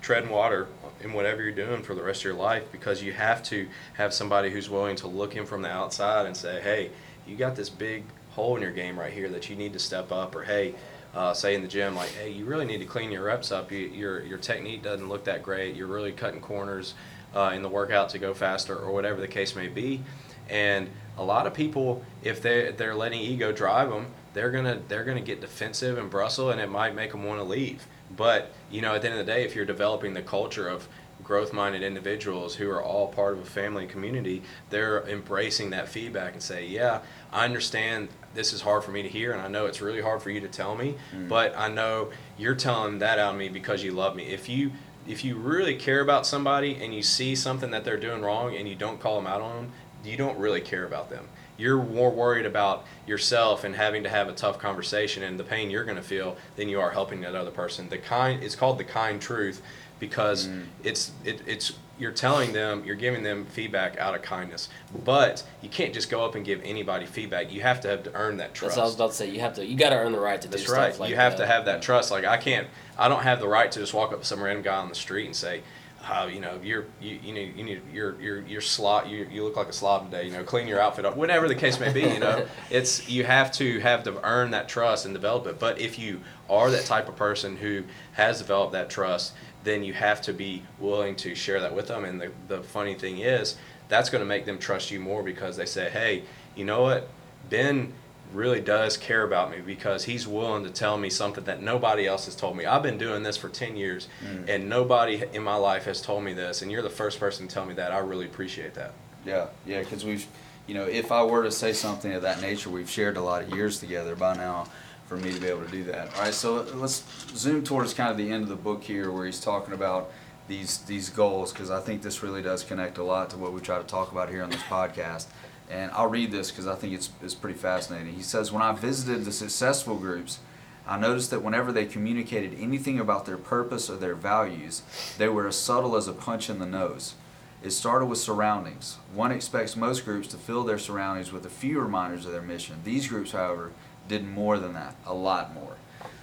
treading water in whatever you're doing for the rest of your life because you have to have somebody who's willing to look in from the outside and say, "Hey, you got this big hole in your game right here that you need to step up," or "Hey." Uh, say in the gym, like, hey, you really need to clean your reps up. You, your your technique doesn't look that great. You're really cutting corners uh, in the workout to go faster, or whatever the case may be. And a lot of people, if they they're letting ego drive them, they're gonna they're gonna get defensive and bristle, and it might make them want to leave. But you know, at the end of the day, if you're developing the culture of growth-minded individuals who are all part of a family community, they're embracing that feedback and say, "Yeah, I understand this is hard for me to hear, and I know it's really hard for you to tell me, Mm. but I know you're telling that out of me because you love me. If you if you really care about somebody and you see something that they're doing wrong and you don't call them out on them, you don't really care about them. you're more worried about yourself and having to have a tough conversation and the pain you're going to feel than you are helping that other person. The kind it's called the kind truth because Mm. it's it, it's you're telling them you're giving them feedback out of kindness but you can't just go up and give anybody feedback you have to have to earn that trust That's what I was about to say. You have to. You got to earn the right to that's do right stuff like you have that. to have that trust like i can't i don't have the right to just walk up to some random guy on the street and say uh, you know you're you, you need you need you're you're you're slot you, you look like a slob today you know clean your outfit up whatever the case may be you know. It's you have to have to earn that trust and develop it. But if you are that type of person who has developed that trust then you have to be willing to share that with them. And the, the funny thing is that's going to make them trust you more because they say hey you know what? Ben really does care about me because he's willing to tell me something that nobody else has told me. I've been doing this for 10 years Mm. and nobody in my life has told me this and you're the first person to tell me that. I really appreciate that. Yeah, yeah, because we've, you know, if I were to say something of that nature, we've shared a lot of years together by now for me to be able to do that. All right, so let's zoom towards kind of the end of the book here where he's talking about these these goals because I think this really does connect a lot to what we try to talk about here on this podcast. And I'll read this because I think it's, it's pretty fascinating. He says, When I visited the successful groups, I noticed that whenever they communicated anything about their purpose or their values, they were as subtle as a punch in the nose. It started with surroundings. One expects most groups to fill their surroundings with a few reminders of their mission. These groups, however, did more than that, a lot more.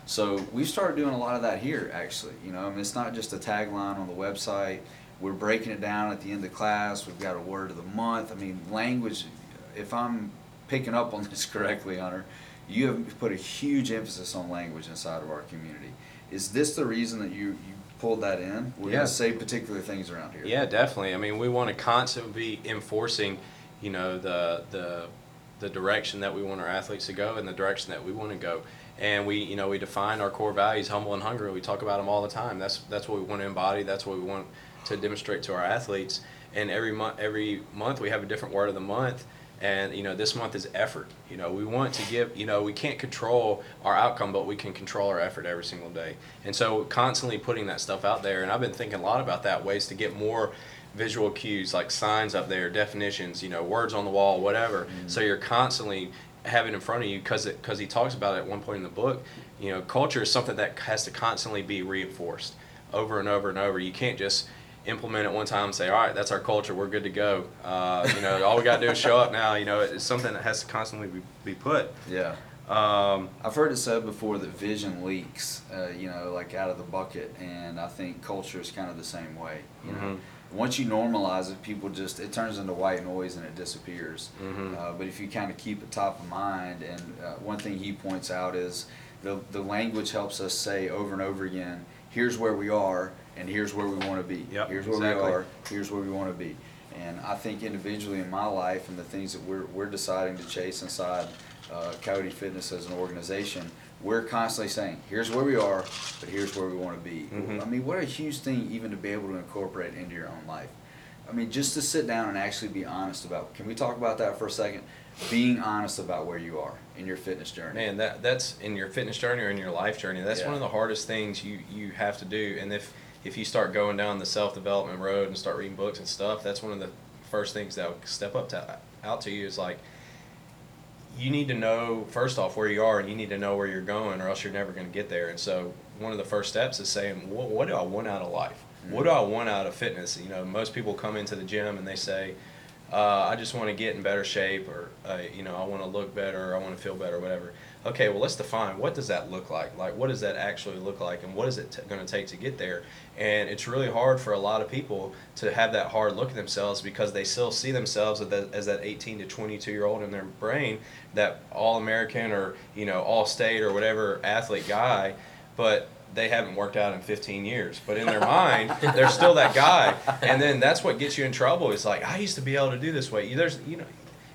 So we've started doing a lot of that here, actually. You know, I mean, it's not just a tagline on the website. We're breaking it down at the end of class. We've got a word of the month. I mean, language. If I'm picking up on this correctly, Hunter, you have put a huge emphasis on language inside of our community. Is this the reason that you you pulled that in? We're Yeah. gonna say particular things around here. Yeah, definitely. I mean, we want to constantly be enforcing, you know, the the the direction that we want our athletes to go and the direction that we want to go. And we, you know, we define our core values, humble and hungry. We talk about them all the time. That's that's what we want to embody. That's what we want to demonstrate to our athletes. And every month, every month we have a different word of the month. And you know, this month is effort. You know, we want to give. You know, we can't control our outcome, but we can control our effort every single day. And so, constantly putting that stuff out there. And I've been thinking a lot about that ways to get more visual cues like signs up there, definitions, you know, words on the wall, whatever. Mm-hmm. So you're constantly having in front of you because because he talks about it at one point in the book. You know, culture is something that has to constantly be reinforced over and over and over. You can't just implement it one time and say, all right, that's our culture, we're good to go. Uh, you know, all we got to do is show up now. You know, it's something that has to constantly be, be put. Yeah. Um, I've heard it said before that vision leaks, uh, you know, like out of the bucket, and I think culture is kind of the same way. You know, Mhm. once you normalize it, people just it turns into white noise and it disappears. Mhm. Uh, but if you kind of keep it top of mind, and uh, one thing he points out is the the language helps us say over and over again, here's where we are, and here's where we want to be. Yep, here's where exactly. we are. Here's where we want to be. And I think individually in my life and the things that we're, we're deciding to chase inside uh, Coyote Fitness as an organization, we're constantly saying, here's where we are, but here's where we want to be. Mhm. I mean, what a huge thing even to be able to incorporate into your own life. I mean, just to sit down and actually be honest about. Can we talk about that for a second? Being honest about where you are in your fitness journey. Man, that that's in your fitness journey or in your life journey. That's Yeah. one of the hardest things you you have to do. And if if you start going down the self development road and start reading books and stuff, that's one of the first things that will step up to out to you is like you need to know first off where you are and you need to know where you're going or else you're never going to get there. And so one of the first steps is saying, what, what do I want out of life? What do I want out of fitness? You know, most people come into the gym and they say, uh, I just want to get in better shape, or uh, you know, I want to look better, or I want to feel better, whatever. Okay, well, let's define what does that look like. Like, what does that actually look like, and what is it t- going to take to get there? And it's really hard for a lot of people to have that hard look at themselves because they still see themselves as that, as that 18 to 22 year old in their brain, that all American or you know all state or whatever athlete guy, but they haven't worked out in 15 years. But in their mind, they're still that guy. And then that's what gets you in trouble. It's like, I used to be able to do this way. There's, you know,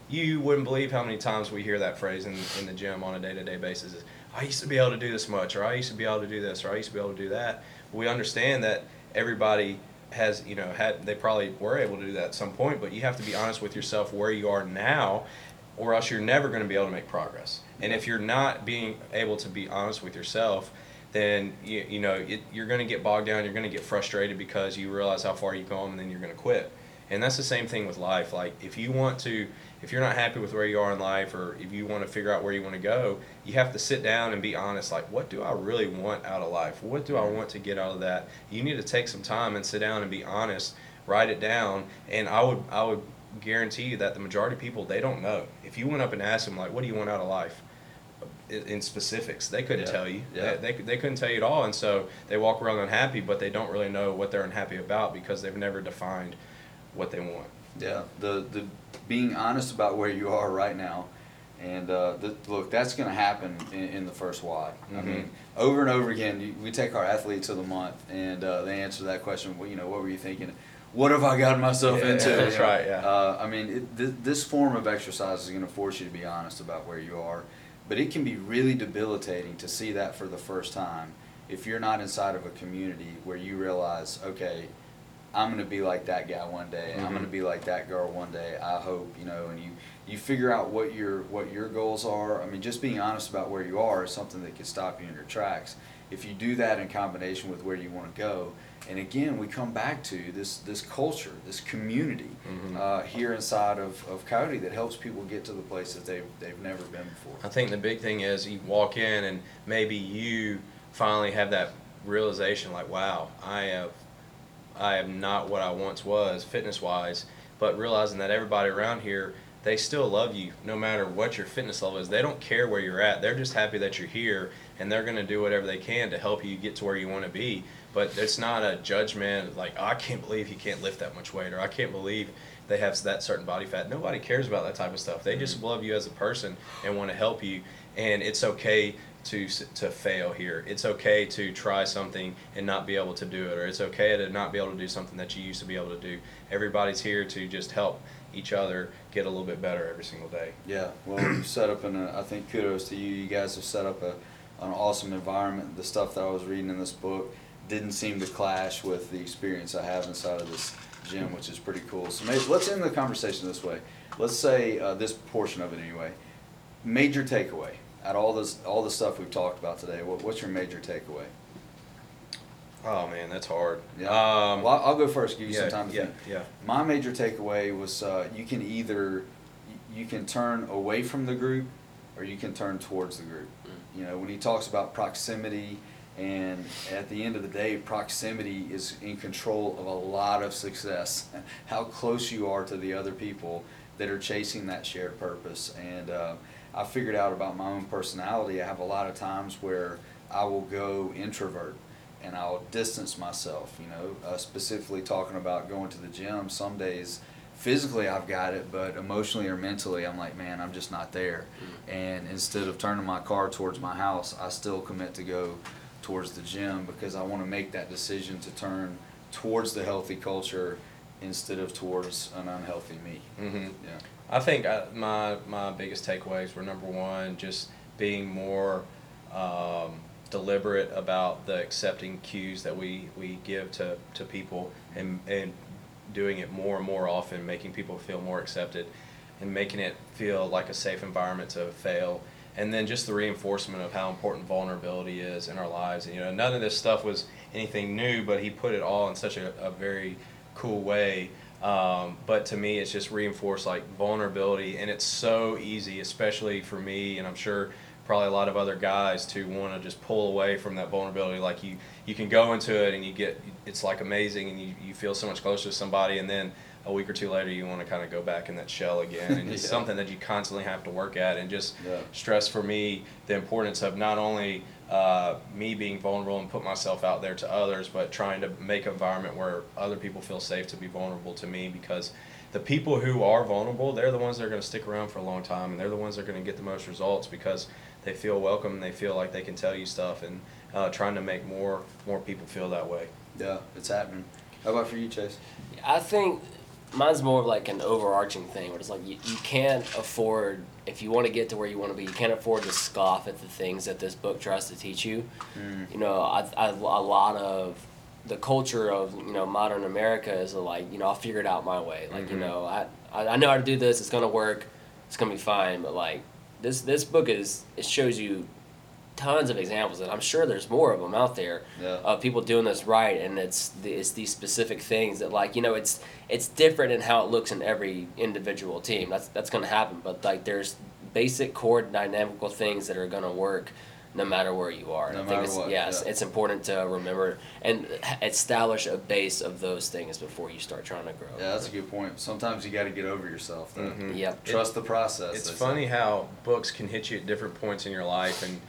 you wouldn't believe how many times we hear that phrase in, in the gym on a day to day basis. Is, I used to be able to do this much, or I used to be able to do this, or I used to be able to do that. We understand that everybody has, you know, had, they probably were able to do that at some point, but you have to be honest with yourself where you are now, or else you're never going to be able to make progress. And if you're not being able to be honest with yourself, then you, you know it, you're going to get bogged down. You're going to get frustrated because you realize how far you've gone, and then you're going to quit. And that's the same thing with life. Like if you want to, if you're not happy with where you are in life, or if you want to figure out where you want to go, you have to sit down and be honest. Like, what do I really want out of life? What do I mm-hmm. want to get out of that? You need to take some time and sit down and be honest. Write it down, and I would I would guarantee you that the majority of people they don't know. If you went up and asked them like, "What do you want out of life?" in in specifics, they couldn't Yeah. tell you. Yeah. They, they they couldn't tell you at all, and so they walk around unhappy, but they don't really know what they're unhappy about because they've never defined what they want. Yeah, the the being honest about where you are right now, and uh, the, look, that's going to happen in, in the first WOD. I Mhm. mean, over and over again, you, we take our athletes of the month, and uh, they answer that question. Well, you know, what were you thinking? What have I gotten myself Yeah, into? that's You know? right, yeah. Uh, I mean, it, th- this form of exercise is going to force you to be honest about where you are, but it can be really debilitating to see that for the first time if you're not inside of a community where you realize, okay, I'm gonna be like that guy one day. I'm Mhm. gonna be like that girl one day. I hope you know, and you you figure out what your what your goals are. I mean, just being honest about where you are is something that can stop you in your tracks. If you do that in combination with where you want to go, and again, we come back to this this culture, this community Mhm. uh, here inside of, of Coyote that helps people get to the place that they've they've never been before. I think the big thing is you walk in and maybe you finally have that realization like, wow, I have I am not what I once was fitness wise, but realizing that everybody around here they still love you no matter what your fitness level is. They don't care where you're at. They're just happy that you're here and they're going to do whatever they can to help you get to where you want to be. But it's not a judgment like, oh, I can't believe he can't lift that much weight or I can't believe they have that certain body fat. Nobody cares about that type of stuff. They just mm. love you as a person and want to help you. And it's okay to to fail here. It's okay to try something and not be able to do it, or it's okay to not be able to do something that you used to be able to do. Everybody's here to just help each other get a little bit better every single day. Yeah, well, you've set up an, I think kudos to you. You guys have set up a, an awesome environment. The stuff that I was reading in this book didn't seem to clash with the experience I have inside of this gym, which is pretty cool. So maybe, let's end the conversation this way. Let's say uh, this portion of it anyway. Major takeaway out of all this, all the stuff we've talked about today. What, what's your major takeaway? Oh man, that's hard. Yeah. Um, well, I'll go first. Give you yeah, some time to yeah, think. yeah. My major takeaway was uh, you can either you can turn away from the group or you can turn towards the group. You know, when he talks about proximity, and at the end of the day, proximity is in control of a lot of success. How close you are to the other people that are chasing that shared purpose. And uh, I figured out about my own personality. I have a lot of times where I will go introvert and I'll distance myself. You know, uh, specifically talking about going to the gym. Some days, physically I've got it, but emotionally or mentally, I'm like, man, I'm just not there. And instead of turning my car towards my house, I still commit to go towards the gym because I want to make that decision to turn towards the healthy culture instead of towards an unhealthy me. hmm Yeah. I think I, my my biggest takeaways were number one, just being more um, deliberate about the accepting cues that we, we give to, to people and and doing it more and more often, making people feel more accepted, and making it feel like a safe environment to fail. And then just the reinforcement of how important vulnerability is in our lives. And, you know, none of this stuff was anything new, but he put it all in such a, a very cool way. Um, but to me, it's just reinforced like vulnerability, and it's so easy, especially for me, and I'm sure probably a lot of other guys to want to just pull away from that vulnerability. Like you, you can go into it and you get, it's like amazing, and you, you feel so much closer to somebody, and then a week or two later, you want to kind of go back in that shell again, and it's Yeah. something that you constantly have to work at, and just Yeah. stress for me the importance of not only uh, me being vulnerable and put myself out there to others, but trying to make an environment where other people feel safe to be vulnerable to me because the people who are vulnerable, they're the ones that are going to stick around for a long time and they're the ones that are going to get the most results because they feel welcome and they feel like they can tell you stuff and uh, trying to make more more people feel that way. Yeah, it's happening. How about for you, Chase? I think mine's more of like an overarching thing where it's like you, you can't afford if you want to get to where you want to be you can't afford to scoff at the things that this book tries to teach you Mm. you know I, I, a lot of the culture of you know modern america is like you know i'll figure it out my way like you Mhm. know I, I i know how to do this it's gonna work it's gonna be fine but like this this book is it shows you tons of examples, and I'm sure there's more of them out there Yeah. of people doing this right, and it's the, it's these specific things that like you know it's it's different in how it looks in every individual team. That's that's gonna happen, but like there's basic core dynamical things that are gonna work no matter where you are. No I think matter it's, what, yes, yeah. it's important to remember and establish a base of those things before you start trying to grow. Yeah, that's a good point. Sometimes you got to get over yourself. Though. Mhm. Yep. Trust the process. It's they say. funny how books can hit you at different points in your life, and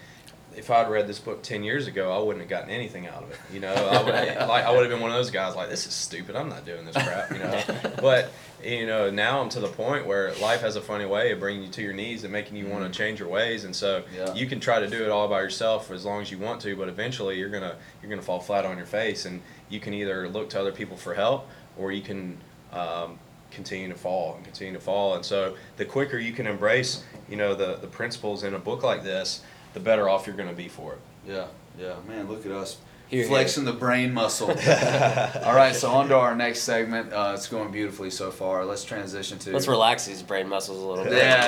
if I'd read this book ten years ago, I wouldn't have gotten anything out of it. You know, I would like I would have been one of those guys like, this is stupid. I'm not doing this crap. You know, but you know now I'm to the point where life has a funny way of bringing you to your knees and making you want to change your ways, and so Yeah. you can try to do it all by yourself as long as you want to, but eventually you're gonna you're gonna fall flat on your face, and you can either look to other people for help or you can. Um, continue to fall and continue to fall and so the quicker you can embrace you know the the principles in a book like this the better off you're going to be for it Yeah, yeah. Man, look at us Here, here. flexing the brain muscle. All right, so on to our next segment. Uh, it's going beautifully so far. Let's transition to. Let's relax these brain muscles a little bit. Yeah,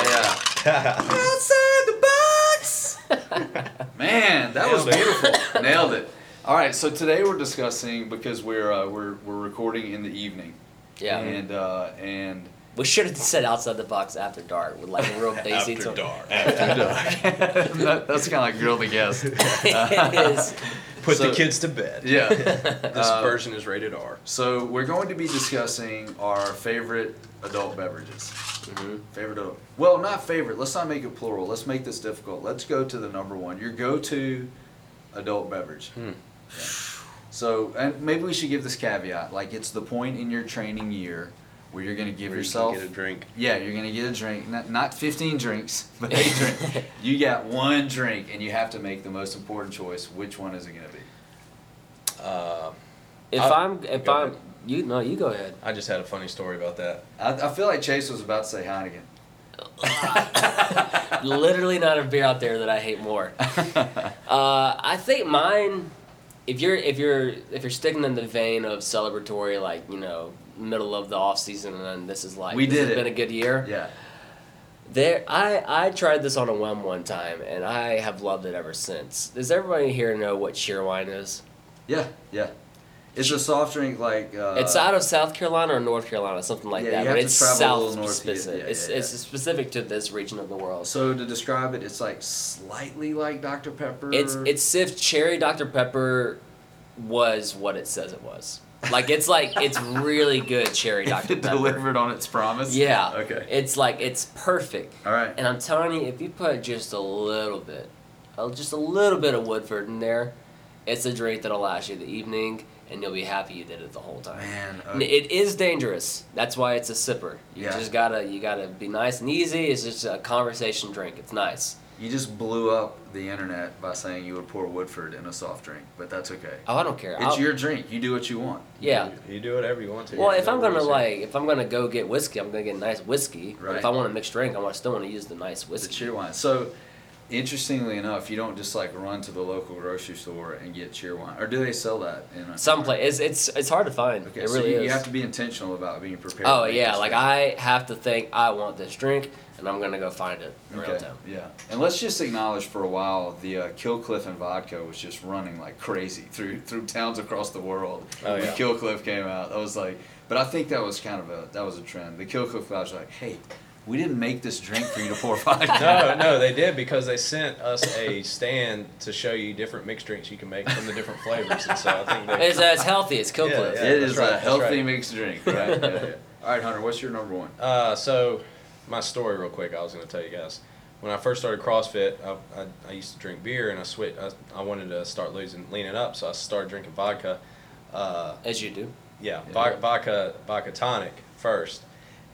yeah. Outside the box. Man, that was Nailed it. beautiful. Nailed it. All right, so today we're discussing because we're uh, we're we're recording in the evening. Yeah. And uh, and We should have said outside the box after dark with like a real basic. after tone. dark that, that's kind of like grill the guest. it is. put So- the kids to bed Yeah. this Uh, version is rated r So we're going to be discussing our favorite adult beverages. Mhm. Favorite adult. Well, not favorite. Let's not make it plural. Let's make this difficult. Let's go to the number one. Your go-to adult beverage. Hmm. Yeah. So, and maybe we should give this caveat. Like, it's the point in your training year where you're going to give Where you can yourself. get a drink yeah, you're going to get a drink. Not, not 15 drinks, but a drink. You got one drink, and you have to make the most important choice. Which one is it going to be? uh, If I- I'm, if I'm, ahead. you no, you go ahead. i just had a funny story about that I, I feel like Chase was about to say Heineken. Literally not a beer out there that I hate more. Uh, I think mine. If you're if you're if you're sticking in the vein of celebratory, like you know, middle of the off season, and then this is like We this did has it. been a good year. yeah. There, I I tried this on a whim one time, and I have loved it ever since. Does everybody here know what cheerwine is? Yeah, yeah. It's a soft drink like. Uh, it's out of South Carolina or North Carolina, something like Yeah, that. you But have to it's travel a South little north specific. yeah, it's yeah, it's yeah. specific to this region of the world. So to describe it, it's like slightly like Dr Pepper. It's it's if cherry Dr Pepper was what it says it was. Like it's like it's really good cherry Dr Pepper. delivered on its promise. Yeah. Okay. It's like it's perfect. All right. And I'm telling you, if you put just a little bit, just a little bit of Woodford in there, it's a drink that'll last you the evening, and you'll be happy you did it the whole time. Man. Uh, It is dangerous. That's why it's a sipper. You Yeah. just gotta you gotta be nice and easy. It's just a conversation drink. It's nice. You just blew up the internet by saying you would pour Woodford in a soft drink, but that's okay. Oh, I don't care. It's I'll- your drink. You do what you want. yeah. you, you do whatever you want to Well, You if know I'm gonna you say. like, if I'm gonna go get whiskey, I'm gonna get nice whiskey. But Right. if I want a mixed drink, I want still want to use the nice The whiskey. cheer wine. So, interestingly enough, you don't just like run to the local grocery store and get cheer wine, or do they sell that? In a, Some place it's, it's it's hard to find. Okay, it so really you, is. you have to be intentional about being prepared. oh yeah, like drink. I have to think I want this drink, and I'm gonna go find it in real Okay, time. yeah. And let's just acknowledge for a while the uh, Kill Cliff and vodka was just running like crazy through through towns across the world. Oh, when yeah. Kill Cliff came out, I was like, but I think that was kind of a that was a trend. The Kill Cliff guys were like, hey, we didn't make this drink for you to pour vodka. no, no, they did because they sent us a stand to show you different mixed drinks you can make from the different flavors, and so I think they. It's, uh, it's healthy. It's Coke Yeah, yeah. it that's is right, a healthy right. mixed drink. Right? yeah, yeah. All right, Hunter, what's your number one? Uh, so, my story, real quick. I was going to tell you guys. When I first started CrossFit, I, I, I used to drink beer, and I switched. I, I wanted to start losing, leaning up, so I started drinking vodka. Uh, As you do. yeah, Yeah. vodka, vodka, vodka tonic first,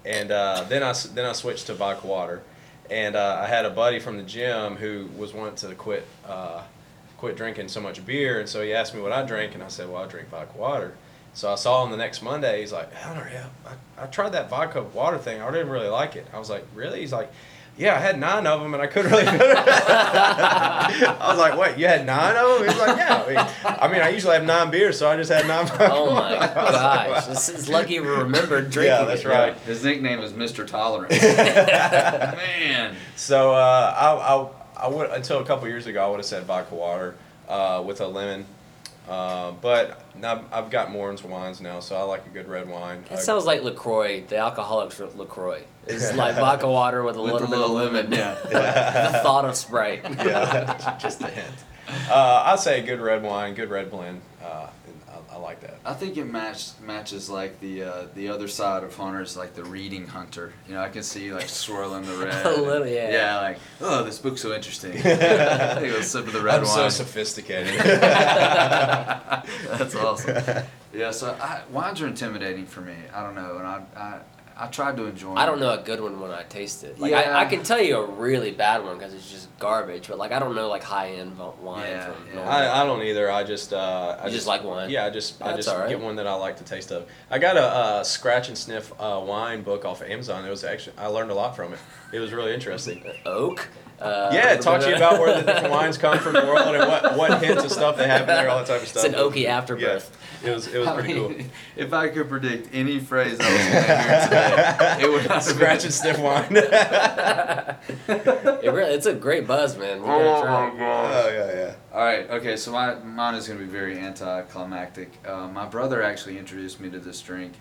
and uh, then I then I switched to vodka water, and uh, I had a buddy from the gym who was wanting to quit uh, quit drinking so much beer, and so he asked me what I drank, and I said, well, I drink vodka water. So I saw him the next Monday. He's like, Hunter, yeah, I, I tried that vodka water thing. I didn't really like it. I was like, really? He's like, yeah, I had nine of them and I couldn't really. I was like, wait, you had nine of them? He's like, yeah. I mean, I mean, I usually have nine beers, so I just had nine. Oh my I was like, gosh, wow. this is lucky we remembered drinking. Yeah, that's it. right. His nickname is Mr. Tolerance. Man. So uh, I, I I would until a couple years ago I would have said vodka water uh, with a lemon. Uh, but now I've got Morin's wines now, so I like a good red wine. That Uh, sounds like Lacroix. The alcoholics for Lacroix. It's like vodka water with a With little a bit of little lemon. lemon, yeah. the thought of Sprite. yeah, just a hint. Uh, I'd say a good red wine, good red blend. Uh, and I, I like that. I think it match, matches like the uh, the other side of Hunter's like the reading hunter. You know, I can see like swirling the red. A little, yeah. Yeah, like oh, this book's so interesting. Take a sip of the red I'm so sophisticated. That's awesome. Yeah, so I, wines are intimidating for me. I don't know, and I I, I tried to enjoy. I don't know a good one when I taste it. Like Yeah. I, I can tell you a really bad one because it's just garbage. But like I don't know like high end wine Yeah, from. yeah. I, I don't either. I just uh, I You just like wine? Yeah, I just I just all right. get one that I like the taste of. I got a uh, scratch and sniff uh, wine book off of Amazon. It was actually I learned a lot from it. It was really interesting. Oak. Uh, yeah, it taught you about where the different wines come from the world and what, what hints of stuff they have in there, all that type of stuff. It's an oaky afterbirth. Yeah, it was it was I pretty cool. If I could predict any phrase I was going to hear today, it would have Scratch been and sniff wine. It really, it's a great buzz, man. You gotta Oh try my it. gosh. oh yeah, yeah. All right, okay, so my mine is going to be very anticlimactic. Uh, my brother actually introduced me to this drink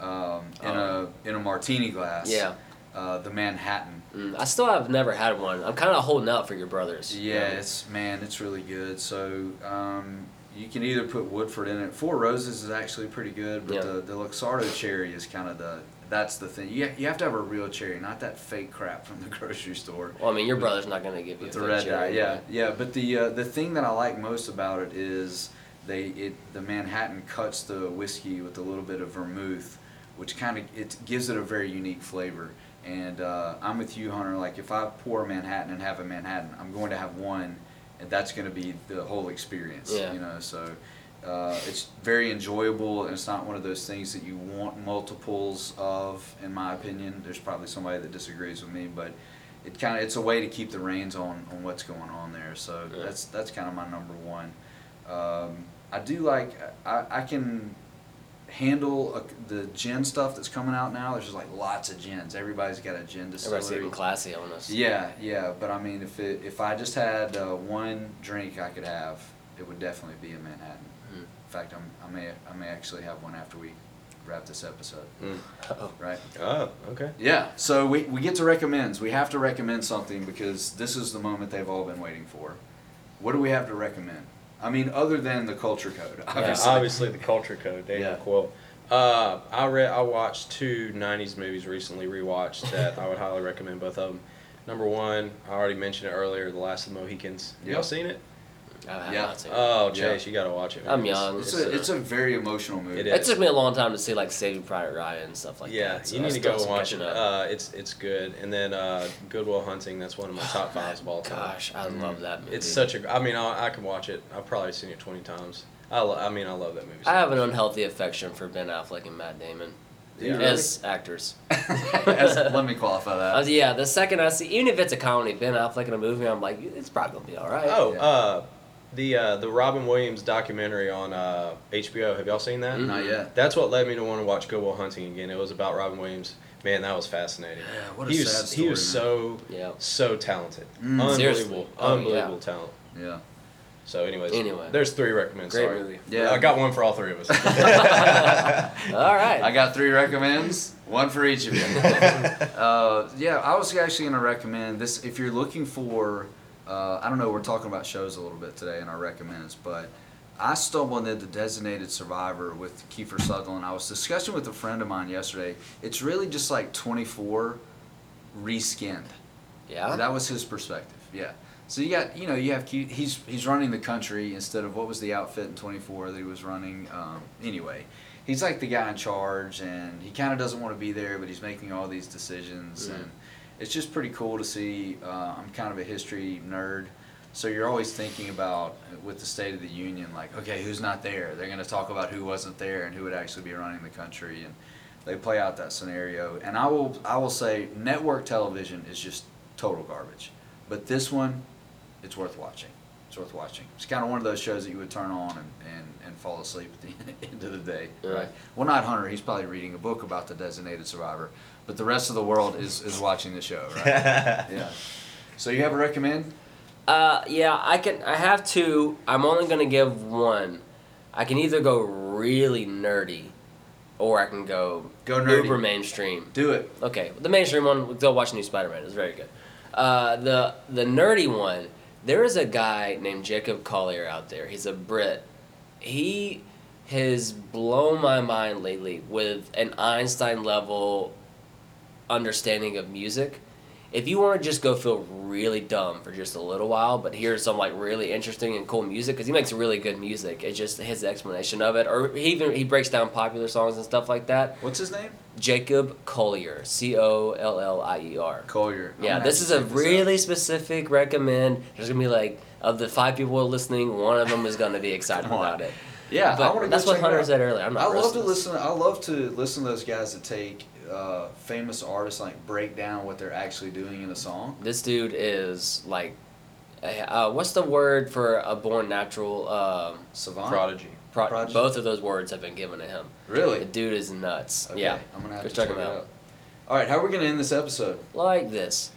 um, in a in a martini glass. Yeah. Uh, the Manhattan. Mm, I still have never had one. I'm kind of holding out for your brothers. Yeah, it's man, it's really good. So um, you can either put Woodford in it. Four Roses is actually pretty good, but Yeah. the the Luxardo cherry is kind of the that's the thing. You you have to have a real cherry, not that fake crap from the grocery store. Well, I mean, your brother's not gonna give you a the red cherry, dye, yeah, yeah. But the uh, the thing that I like most about it is they it the Manhattan cuts the whiskey with a little bit of vermouth, which kind of it gives it a very unique flavor. And uh, I'm with you, Hunter. Like if I pour a Manhattan and have a Manhattan, I'm going to have one, and that's going to be the whole experience. Yeah. You know, so. Uh, it's very enjoyable, and it's not one of those things that you want multiples of. In my opinion, there's probably somebody that disagrees with me, but it kind of it's a way to keep the reins on on what's going on there. So Yeah. that's that's kind of my number one. Um, I do like I, I can handle uh the gin stuff that's coming out now. There's just like lots of gins. Everybody's got a gin distillery. Everybody's getting classy on us. Yeah, yeah, but I mean, if it, if I just had uh, one drink I could have, it would definitely be a Manhattan. Mm. In fact, I'm, I may I may actually have one after we wrap this episode. Mm. Oh. Right. Oh, okay. Yeah. So we, we get to recommends. We have to recommend something because this is the moment they've all been waiting for. What do we have to recommend? I mean, other than the culture code, Yeah, obviously. obviously the culture code, Daniel Yeah. Coyle. Uh, I read, I watched two '90s movies recently, rewatched that I would highly recommend both of them. Number one, I already mentioned it earlier, The Last of the Mohicans. Yeah. Y'all seen it? I have Yeah. not seen it. Oh, Yeah. Chase, you gotta watch it. man. I'm It's- young. It's it's a, it's a very emotional movie. It It is. took me a long time to see like Saving Private Ryan and stuff like yeah, that. so you I need to still go some watch it. catching up. Uh, it's it's good. And then uh, Good Will Hunting. That's one of my top fives of all time. Gosh, I love that movie. It's such a. I mean, I, I can watch it. I've probably seen it twenty times. I, lo- I mean, I love that movie. so I have an much. unhealthy affection for Ben Affleck and Matt Damon Do you really? as actors. As- let me qualify that. Uh, yeah, the second I see, even if it's a comedy, Ben Affleck in a movie, I'm like, it's probably gonna be all right. Oh, Yeah. uh, the uh, the Robin Williams documentary on uh, HBO. Have y'all seen that? Mhm. Not yet. That's what led me to want to watch Good Will Hunting again. It was about Robin Williams. Man, that was fascinating. Yeah, what a he was sad he was story, so Yeah. so talented, Mm. unbelievable, Seriously. Oh, unbelievable yeah. talent. Yeah. So, anyways, Anyway. there's three recommends. Great sorry. movie. Yeah. I got one for all three of us. all right. I got three recommends, one for each of you. uh, yeah, I was actually going to recommend this if you're looking for. Uh, I don't know. We're talking about shows a little bit today in our recommends, but I stumbled into Designated Survivor with Kiefer Sutherland. I was discussing with a friend of mine yesterday. It's really just like 24 reskinned. yeah. That was his perspective. Yeah. So you got you know you have he's he's running the country instead of what was the outfit in 24 that he was running. Um, anyway, he's like the guy in charge, and he kind of doesn't want to be there, but he's making all these decisions, Mhm. and it's just pretty cool to see. Uh, I'm kind of a history nerd. So you're always thinking about uh, with the State of the Union, like, okay, who's not there? They're going to talk about who wasn't there and who would actually be running the country, and they play out that scenario. And I will, I will say, network television is just total garbage. But this one, it's worth watching. It's worth watching. It's kind of one of those shows that you would turn on and, and, and fall asleep at the end of the day, right? Well, not Hunter. He's probably reading a book about the designated survivor, but the rest of the world is, is watching the show, right? yeah. So you have a recommend? Uh, yeah, I can. I have two. I'm only gonna give one. I can either go really nerdy, or I can go Go nerdy. uber mainstream. Do it. Okay, the mainstream one. Go watch New Spider-Man. It's very good. Uh, the the nerdy one. There is a guy named Jacob Collier out there. He's a Brit. He has blown my mind lately with an Einstein level understanding of music. If you want to just go feel really dumb for just a little while, but hear some like really interesting and cool music, because he makes really good music. It's just his explanation of it, or he even he breaks down popular songs and stuff like that. What's his name? Jacob Collier, C O L L I E R. Collier. I'm Yeah, this is a this out. really specific recommend. There's gonna be like of the five people listening, one of them is gonna be excited about it. Yeah, I want to. that's what Hunter said earlier. I'm not I love to listen. I love to listen to those guys that take uh, famous artists like break down what they're actually doing in a song. This dude is like, uh, what's the word for a born natural? Um, Savant. Prodigy. pro- Prodigy? both of those words have been given to him. The Really? dude is nuts. Okay, Yeah, I'm gonna have Go to check check him it out. out. All right, how are we gonna end this episode? like this.